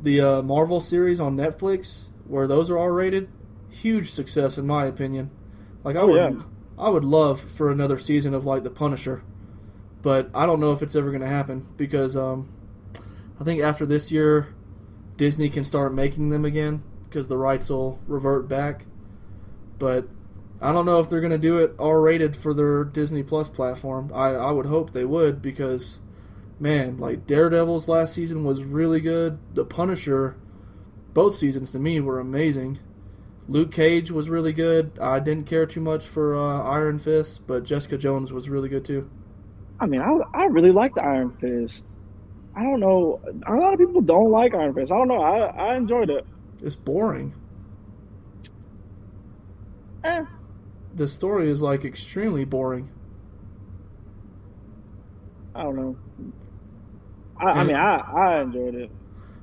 the uh, Marvel series on Netflix, where those are R rated, huge success in my opinion. Like I Oh, would yeah. I would love for another season of like The Punisher, but I don't know if it's ever going to happen because um, I think after this year, Disney can start making them again because the rights will revert back. But I don't know if they're going to do it R rated for their Disney Plus platform. I, I would hope they would because, man, like Daredevil's last season was really good. The Punisher, both seasons to me were amazing. Luke Cage was really good. I didn't care too much for uh, Iron Fist, but Jessica Jones was really good too. I mean, I I really liked Iron Fist. I don't know. A lot of people don't like Iron Fist. I don't know. I I enjoyed it. It's boring. Eh, The story is like extremely boring. I don't know. I, I mean, I I enjoyed it.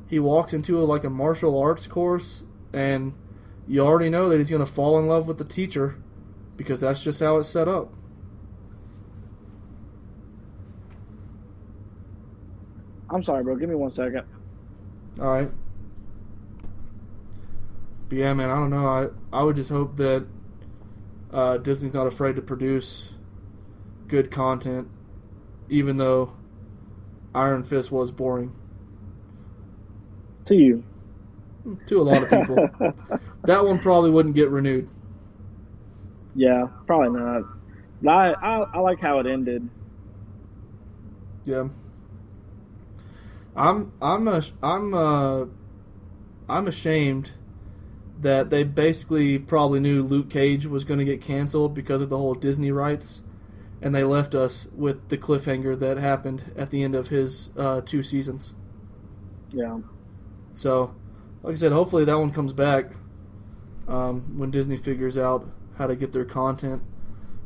he walks into a, like a martial arts course and you already know that he's going to fall in love with the teacher because that's just how it's set up I'm sorry, bro. Give me one second. all right but yeah man i don't know i i would just hope that uh, disney's not afraid to produce good content even though iron fist was boring To you. to a lot of people *laughs* that one probably wouldn't get renewed yeah, probably not. But I, I I like how it ended. Yeah. I'm I'm a, I'm uh I'm ashamed that they basically probably knew Luke Cage was going to get canceled because of the whole Disney rights and they left us with the cliffhanger that happened at the end of his uh, two seasons. Yeah. So, like I said, hopefully that one comes back um, when Disney figures out how to get their content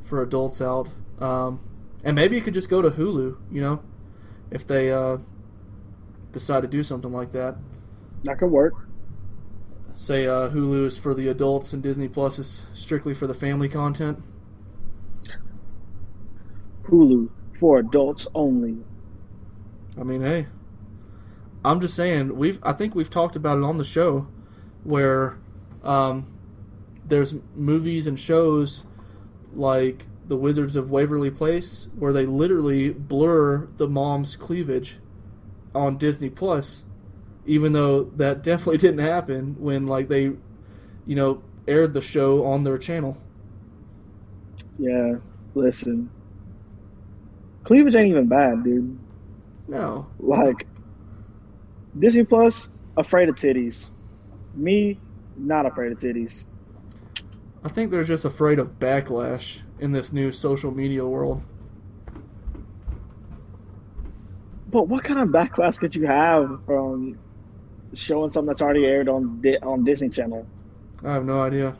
for adults out. Um, and maybe you could just go to Hulu, you know, if they uh, decide to do something like that. That could work. Say uh, Hulu is for the adults and Disney Plus is strictly for the family content. Hulu for adults only. I mean, hey, I'm just saying we've I think we've talked about it on the show where um, there's movies and shows like The Wizards of Waverly Place where they literally blur the mom's cleavage on Disney Plus, even though that *laughs* definitely didn't happen when like they, you know, aired the show on their channel. Yeah, listen. Cleavage ain't even bad, dude. No, Like Disney Plus, afraid of titties. Me, not afraid of titties. I think they're just afraid of backlash in this new social media world. But what kind of backlash could you have from showing something that's already aired on Di- on Disney Channel? I have no idea.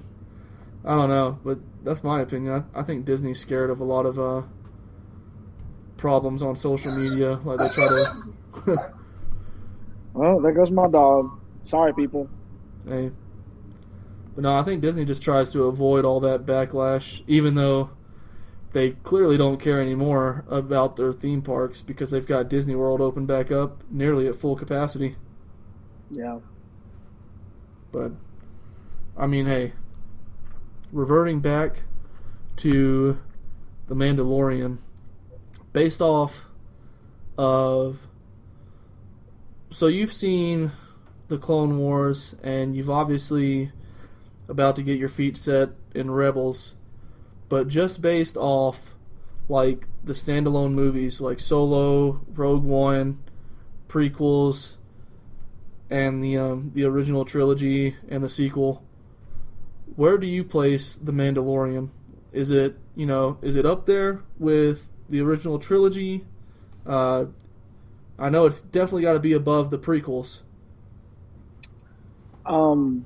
I don't know, but that's my opinion. I, I think Disney's scared of a lot of uh, problems on social media. Like they try to. *laughs* Well, there goes my dog. Sorry, people. hey. But no, I think Disney just tries to avoid all that backlash, even though they clearly don't care anymore about their theme parks because they've got Disney World open back up nearly at full capacity. Yeah. But I mean, hey, reverting back to the Mandalorian, based off of so you've seen the Clone Wars, and you've obviously about to get your feet set in Rebels, but just based off like the standalone movies like Solo, Rogue One, prequels, and the um, the original trilogy and the sequel, where do you place the Mandalorian? Is it you know is it up there with the original trilogy? Uh, I know it's definitely got to be above the prequels. Um,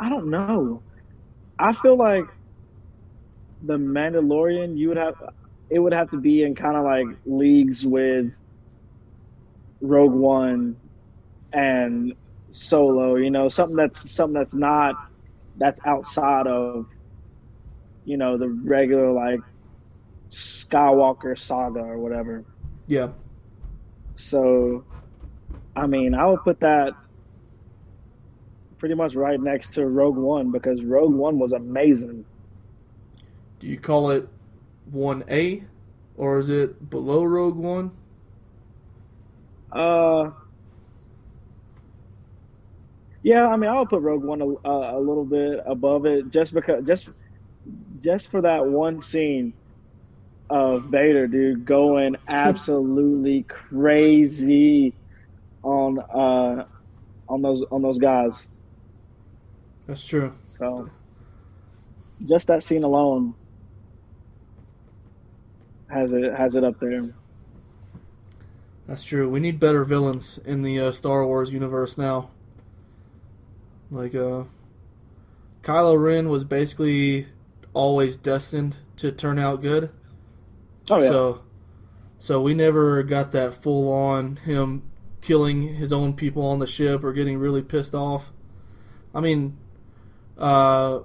I don't know. I feel like the Mandalorian, you would have, it would have to be in kind of like leagues with Rogue One and Solo. You know, something that's something that's not that's outside of, you know, the regular like Skywalker saga or whatever. Yeah, So, I mean, I would put that pretty much right next to Rogue One because Rogue One was amazing. do you call it one A, or is it below Rogue One? Uh, yeah, I mean, I'll put Rogue One a, a, a little bit above it just because just just for that one scene of Vader, dude, going *laughs* absolutely crazy on uh on those on those guys. That's true. So just that scene alone has it has it up there. That's true. We need better villains in the uh, Star Wars universe now. Like, uh, Kylo Ren was basically always destined to turn out good. Oh yeah. So, so we never got that full on him killing his own people on the ship or getting really pissed off. I mean, uh,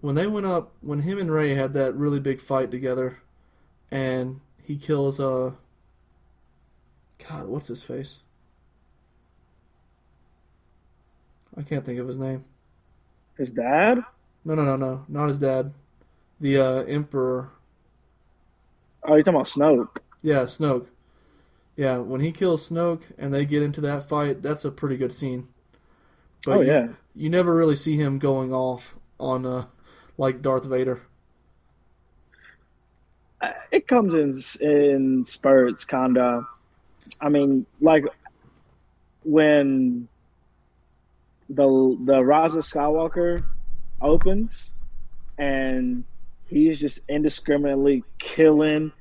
when they went up, when him and Rey had that really big fight together, and he kills uh, God, what's his face? I can't think of his name. His dad? No, no, no, no, not his dad. The uh, Emperor. Oh, you're talking about Snoke. Yeah, Snoke. Yeah, when he kills Snoke and they get into that fight, that's a pretty good scene. But oh you, yeah. you never really see him going off on uh, like Darth Vader. Uh, It comes in in spurts, kinda. I mean, like when the the Rise of Skywalker opens, and he's just indiscriminately killing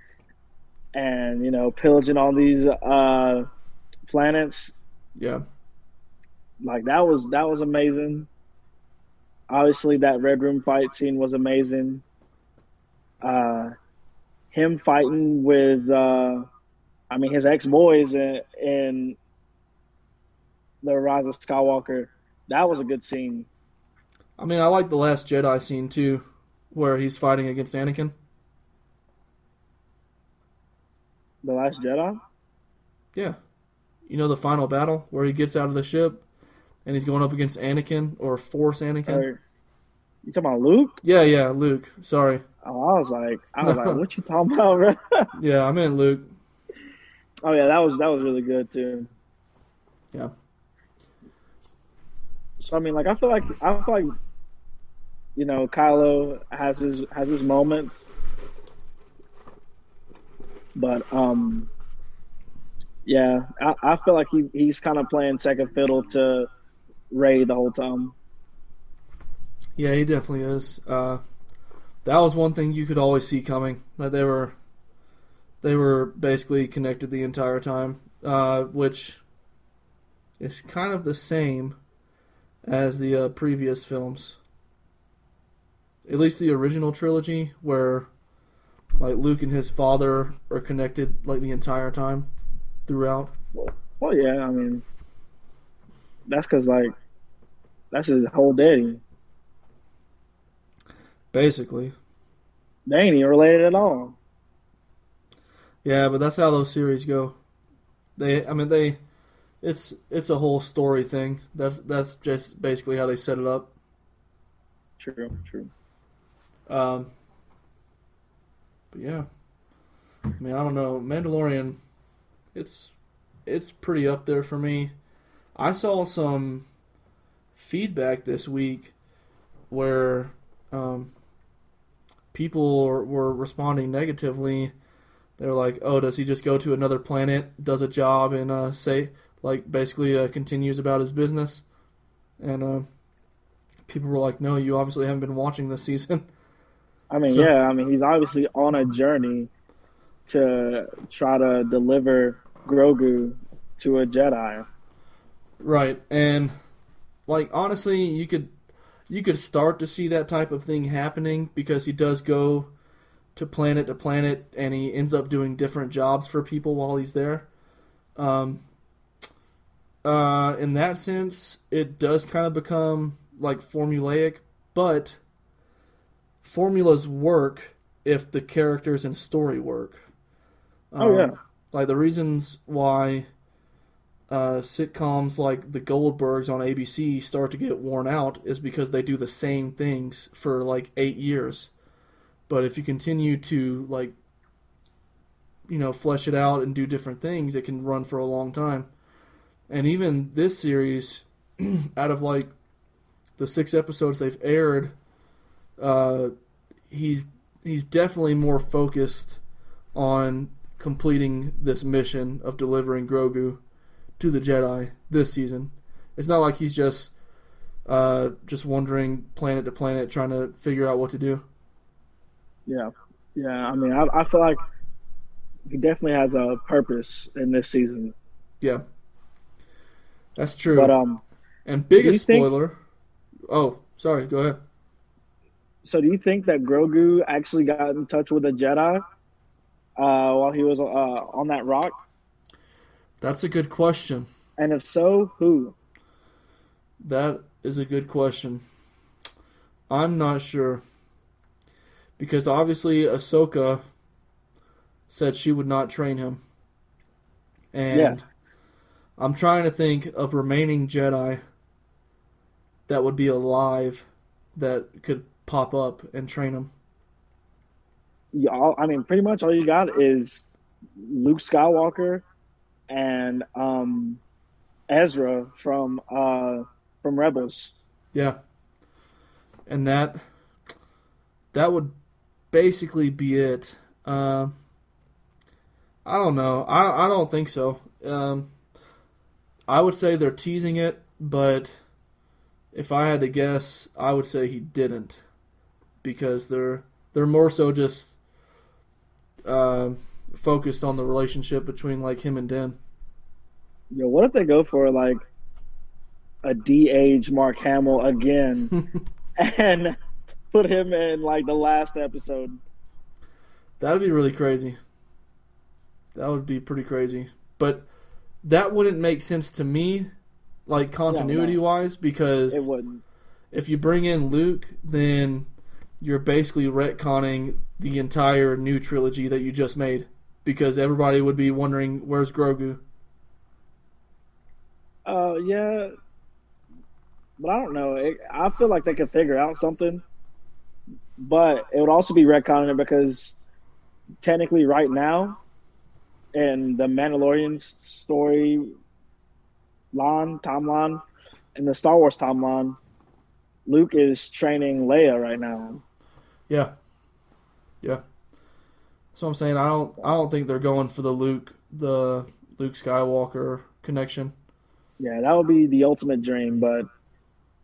and you know pillaging all these uh, planets. Yeah, Like that was that was amazing. Obviously, that red room fight scene was amazing. Uh, him fighting with, uh, I mean, his ex boys in, in the Rise of Skywalker. That was a good scene. I mean, I like the Last Jedi scene too, where he's fighting against Anakin. The Last Jedi. Yeah, you know the final battle where he gets out of the ship and he's going up against Anakin or Force Anakin. Or, you talking about Luke? Yeah, yeah, Luke. Sorry. Oh, I was like, I was like, what you *laughs* talking about, bro? *laughs* Yeah, I meant Luke. oh yeah, that was that was really good too. Yeah. So I mean, like, I feel like I feel like you know, Kylo has his has his moments, but um, yeah, I, I feel like he he's kind of playing second fiddle to Rey the whole time. Yeah, he definitely is. Uh, that was one thing you could always see coming. That they were they were basically connected the entire time, uh, which is kind of the same as the uh, previous films. At least the original trilogy, where like Luke and his father are connected like the entire time throughout. Well, yeah, I mean, that's because like that's his whole daddy. Basically. They ain't even related at all. Yeah, but that's how those series go. They, I mean, they, it's it's a whole story thing. That's that's just basically how they set it up. True, true. Um, but yeah, I mean, I don't know, Mandalorian. It's it's pretty up there for me. I saw some feedback this week where um, people were responding negatively. They're like, "Oh, does he just go to another planet, does a job, and uh, say like basically uh, continues about his business?" And uh, people were like, "No, you obviously haven't been watching this season." *laughs* I mean, So- yeah, I mean, he's obviously on a journey to try to deliver Grogu to a Jedi. Right, and like honestly, you could you could start to see that type of thing happening because he does go to planet to planet and he ends up doing different jobs for people while he's there. Um, uh, in that sense, it does kind of become like formulaic, but formulas work if the characters and story work. Oh, Um, yeah. like the reasons why uh, sitcoms like The Goldbergs on ABC start to get worn out is because they do the same things for like eight years. But if you continue to like, you know, flesh it out and do different things, it can run for a long time. And even this series, *clears throat* out of like the six episodes they've aired, uh, he's he's definitely more focused on completing this mission of delivering Grogu to the Jedi this season. It's not like he's just uh, just wandering planet to planet trying to figure out what to do. Yeah, yeah. I mean, I, I feel like he definitely has a purpose in this season. Yeah, that's true. But um, and biggest you think- spoiler. Oh, sorry. Go ahead. so do you think that Grogu actually got in touch with a Jedi uh, while he was uh, on that rock? That's a good question. And if so, who? That is a good question. I'm not sure. Because obviously Ahsoka said she would not train him. And Yeah. I'm trying to think of remaining Jedi that would be alive that could pop up and train him. All, I mean, pretty much all you got is Luke Skywalker and um, Ezra from uh, from Rebels. Yeah. And that that would basically be it. Um I don't know. I I don't think so. Um I would say they're teasing it, but if I had to guess, I would say he didn't because they're they're more so just uh, focused on the relationship between like him and Din. Yo, what if they go for like a de-age Mark Hamill again *laughs* and put him in like the last episode? That would be really crazy. That would be pretty crazy. But that wouldn't make sense to me, like continuity wise, because It wouldn't. if you bring in Luke, then you're basically retconning the entire new trilogy that you just made. Because everybody would be wondering, where's Grogu? Uh, yeah, but I don't know. It, I feel like they could figure out something, but it would also be retconning it because technically, right now, in the Mandalorian story line timeline, in the Star Wars timeline, Luke is training Leia right now. Yeah, yeah. So I'm saying I don't I don't think they're going for the Luke the Luke Skywalker connection. Yeah, that would be the ultimate dream, but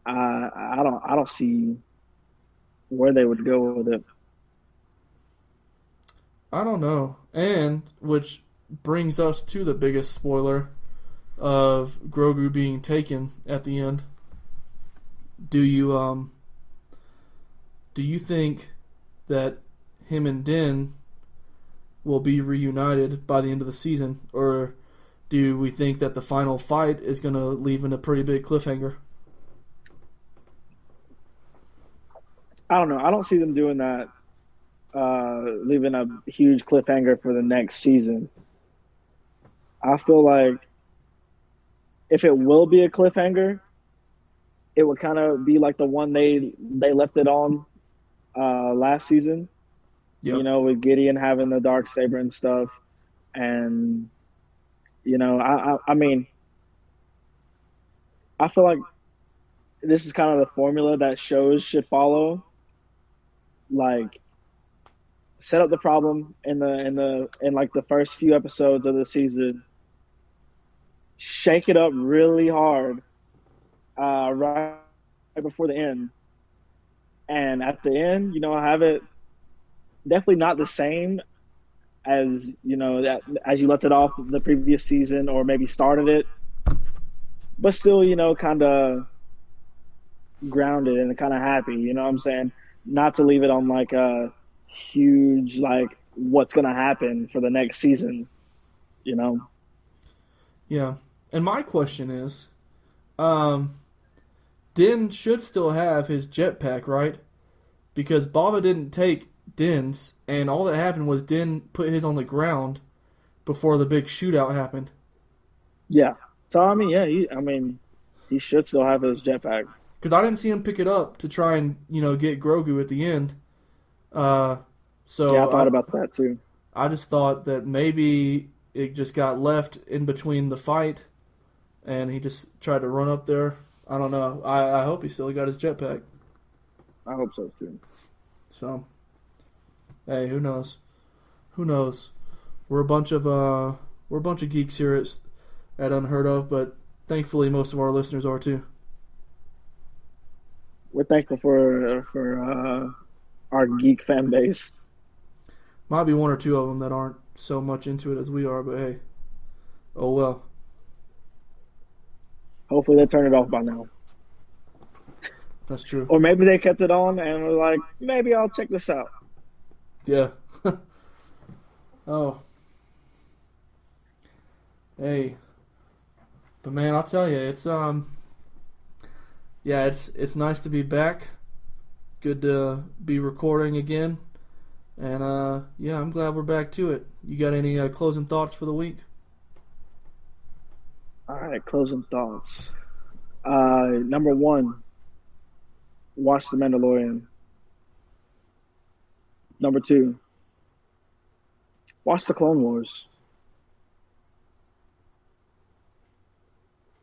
I I don't I don't see where they would go with it. I don't know. And which brings us to the biggest spoiler of Grogu being taken at the end. Do you um do you think that him and Din will be reunited by the end of the season or do we think that the final fight is going to leave in a pretty big cliffhanger? I don't know. I don't see them doing that, uh, leaving a huge cliffhanger for the next season. I feel like if it will be a cliffhanger, it would kind of be like the one they they left it on uh, last season. Yep. You know, with Gideon having the dark saber and stuff, and you know, I, I I mean, I feel like this is kind of the formula that shows should follow. Like, set up the problem in the in the in like the first few episodes of the season. Shake it up really hard, uh, right before the end, and at the end, you know, I have it definitely not the same as you know as you left it off the previous season or maybe started it, but still, you know, kind of grounded and kind of happy. You know what I'm saying? Not to leave it on like a huge like what's gonna happen for the next season. You know? Yeah. And my question is, um, Din should still have his jetpack, right? Because Boba didn't take Din's, and all that happened was Din put his on the ground before the big shootout happened. Yeah. So I mean, yeah, he, I mean, he should still have his jetpack. Because I didn't see him pick it up to try and you know get Grogu at the end. Uh, so Yeah, I thought I, about that too. I just thought that maybe it just got left in between the fight, and he just tried to run up there. I don't know. I, I hope he still got his jetpack. I hope so too. So, hey, who knows? Who knows? We're a bunch of uh, we're a bunch of geeks here at, at Unheard of, but thankfully most of our listeners are too. We're thankful for for uh, our geek fan base. Might be one or two of them that aren't so much into it as we are, but hey, oh well. Hopefully, they turn it off by now, That's true. or maybe they kept it on and were like, maybe I'll check this out. Yeah. *laughs* oh. Hey. But man, I'll tell you, it's um. Yeah, it's it's nice to be back. Good to be recording again, and uh, yeah, I'm glad we're back to it. You got any uh, closing thoughts for the week? All right, closing thoughts. Uh, number one, watch The Mandalorian. Number two, watch The Clone Wars.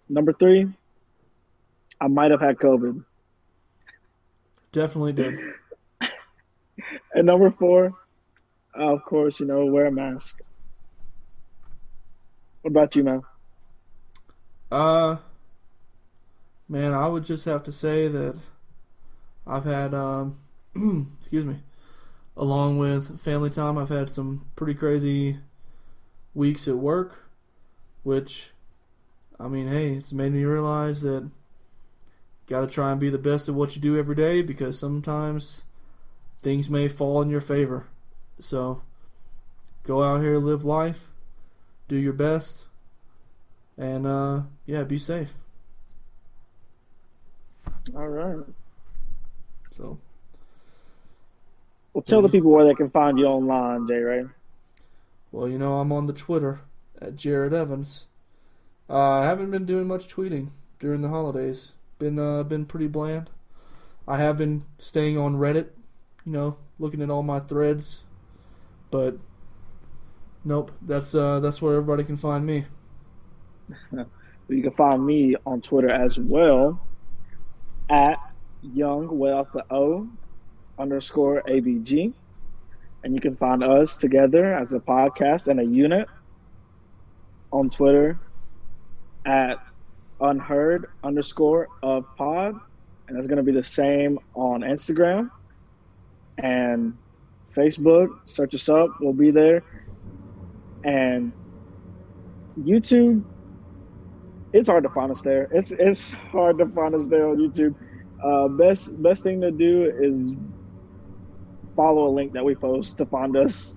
Number three, I might have had COVID. Definitely did. *laughs* And number four, uh, of course, you know, wear a mask. What about you, man? Uh, man, I would just have to say that I've had, um, *clears throat* excuse me, along with family time, I've had some pretty crazy weeks at work, which, I mean, hey, it's made me realize that got to try and be the best at what you do every day because sometimes things may fall in your favor. So, go out here, live life, do your best, and uh, yeah, be safe. All right. So, Well, tell the people where they can find you online, Jay Ray. well, you know, I'm on the Twitter at Jared Evans. Uh, I haven't been doing much tweeting during the holidays. Been uh, been pretty bland. I have been staying on Reddit, you know, looking at all my threads, but nope, that's uh, that's where everybody can find me. *laughs* You can find me on Twitter as well at young without the O underscore ABG. And you can find us together as a podcast and a unit on Twitter at unheard underscore of pod. And it's going to be the same on Instagram and Facebook. Search us up, we'll be there. And YouTube, it's hard to find us there. It's it's hard to find us there on YouTube. Uh, best best thing to do is follow a link that we post to find us.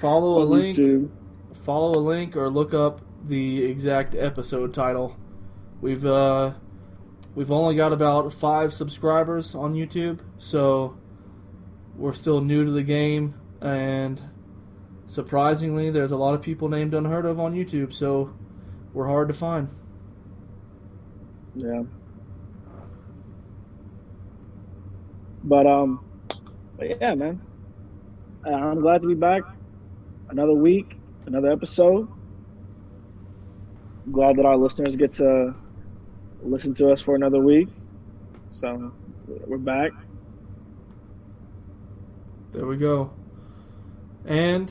Follow a link. YouTube. Follow a link or look up the exact episode title. We've uh, we've only got about five subscribers on YouTube, so we're still new to the game, and surprisingly, there's a lot of people named Unheard of on YouTube, so we're hard to find. Yeah. But um, but yeah, man. Uh, I'm glad to be back. Another week, another episode. glad that our listeners get to listen to us for another week. So we're back. There we go. And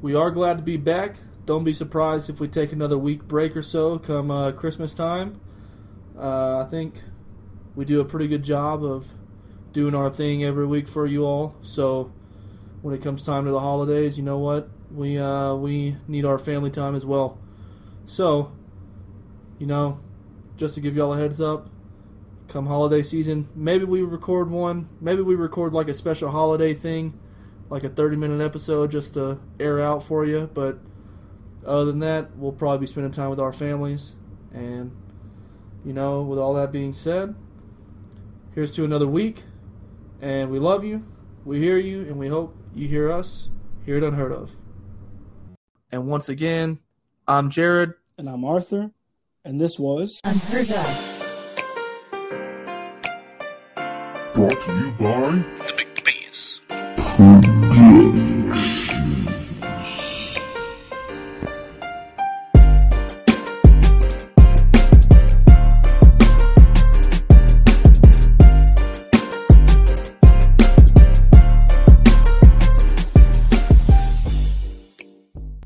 we are glad to be back. Don't be surprised if we take another week break or so come uh, Christmas time. Uh, I think we do a pretty good job of doing our thing every week for you all. So when it comes time to the holidays, you know what? We uh, we need our family time as well. So, you know, just to give y'all a heads up, come holiday season, maybe we record one. Maybe we record like a special holiday thing, like a 30 minute episode just to air out for you. But other than that, we'll probably be spending time with our families. And, you know, with all that being said, here's to another week. And we love you, we hear you, and we hope you hear us. Hear it unheard of. And once again, I'm Jared. And I'm Arthur, and this was Unheard of. Brought to you by The Big Bass. Boom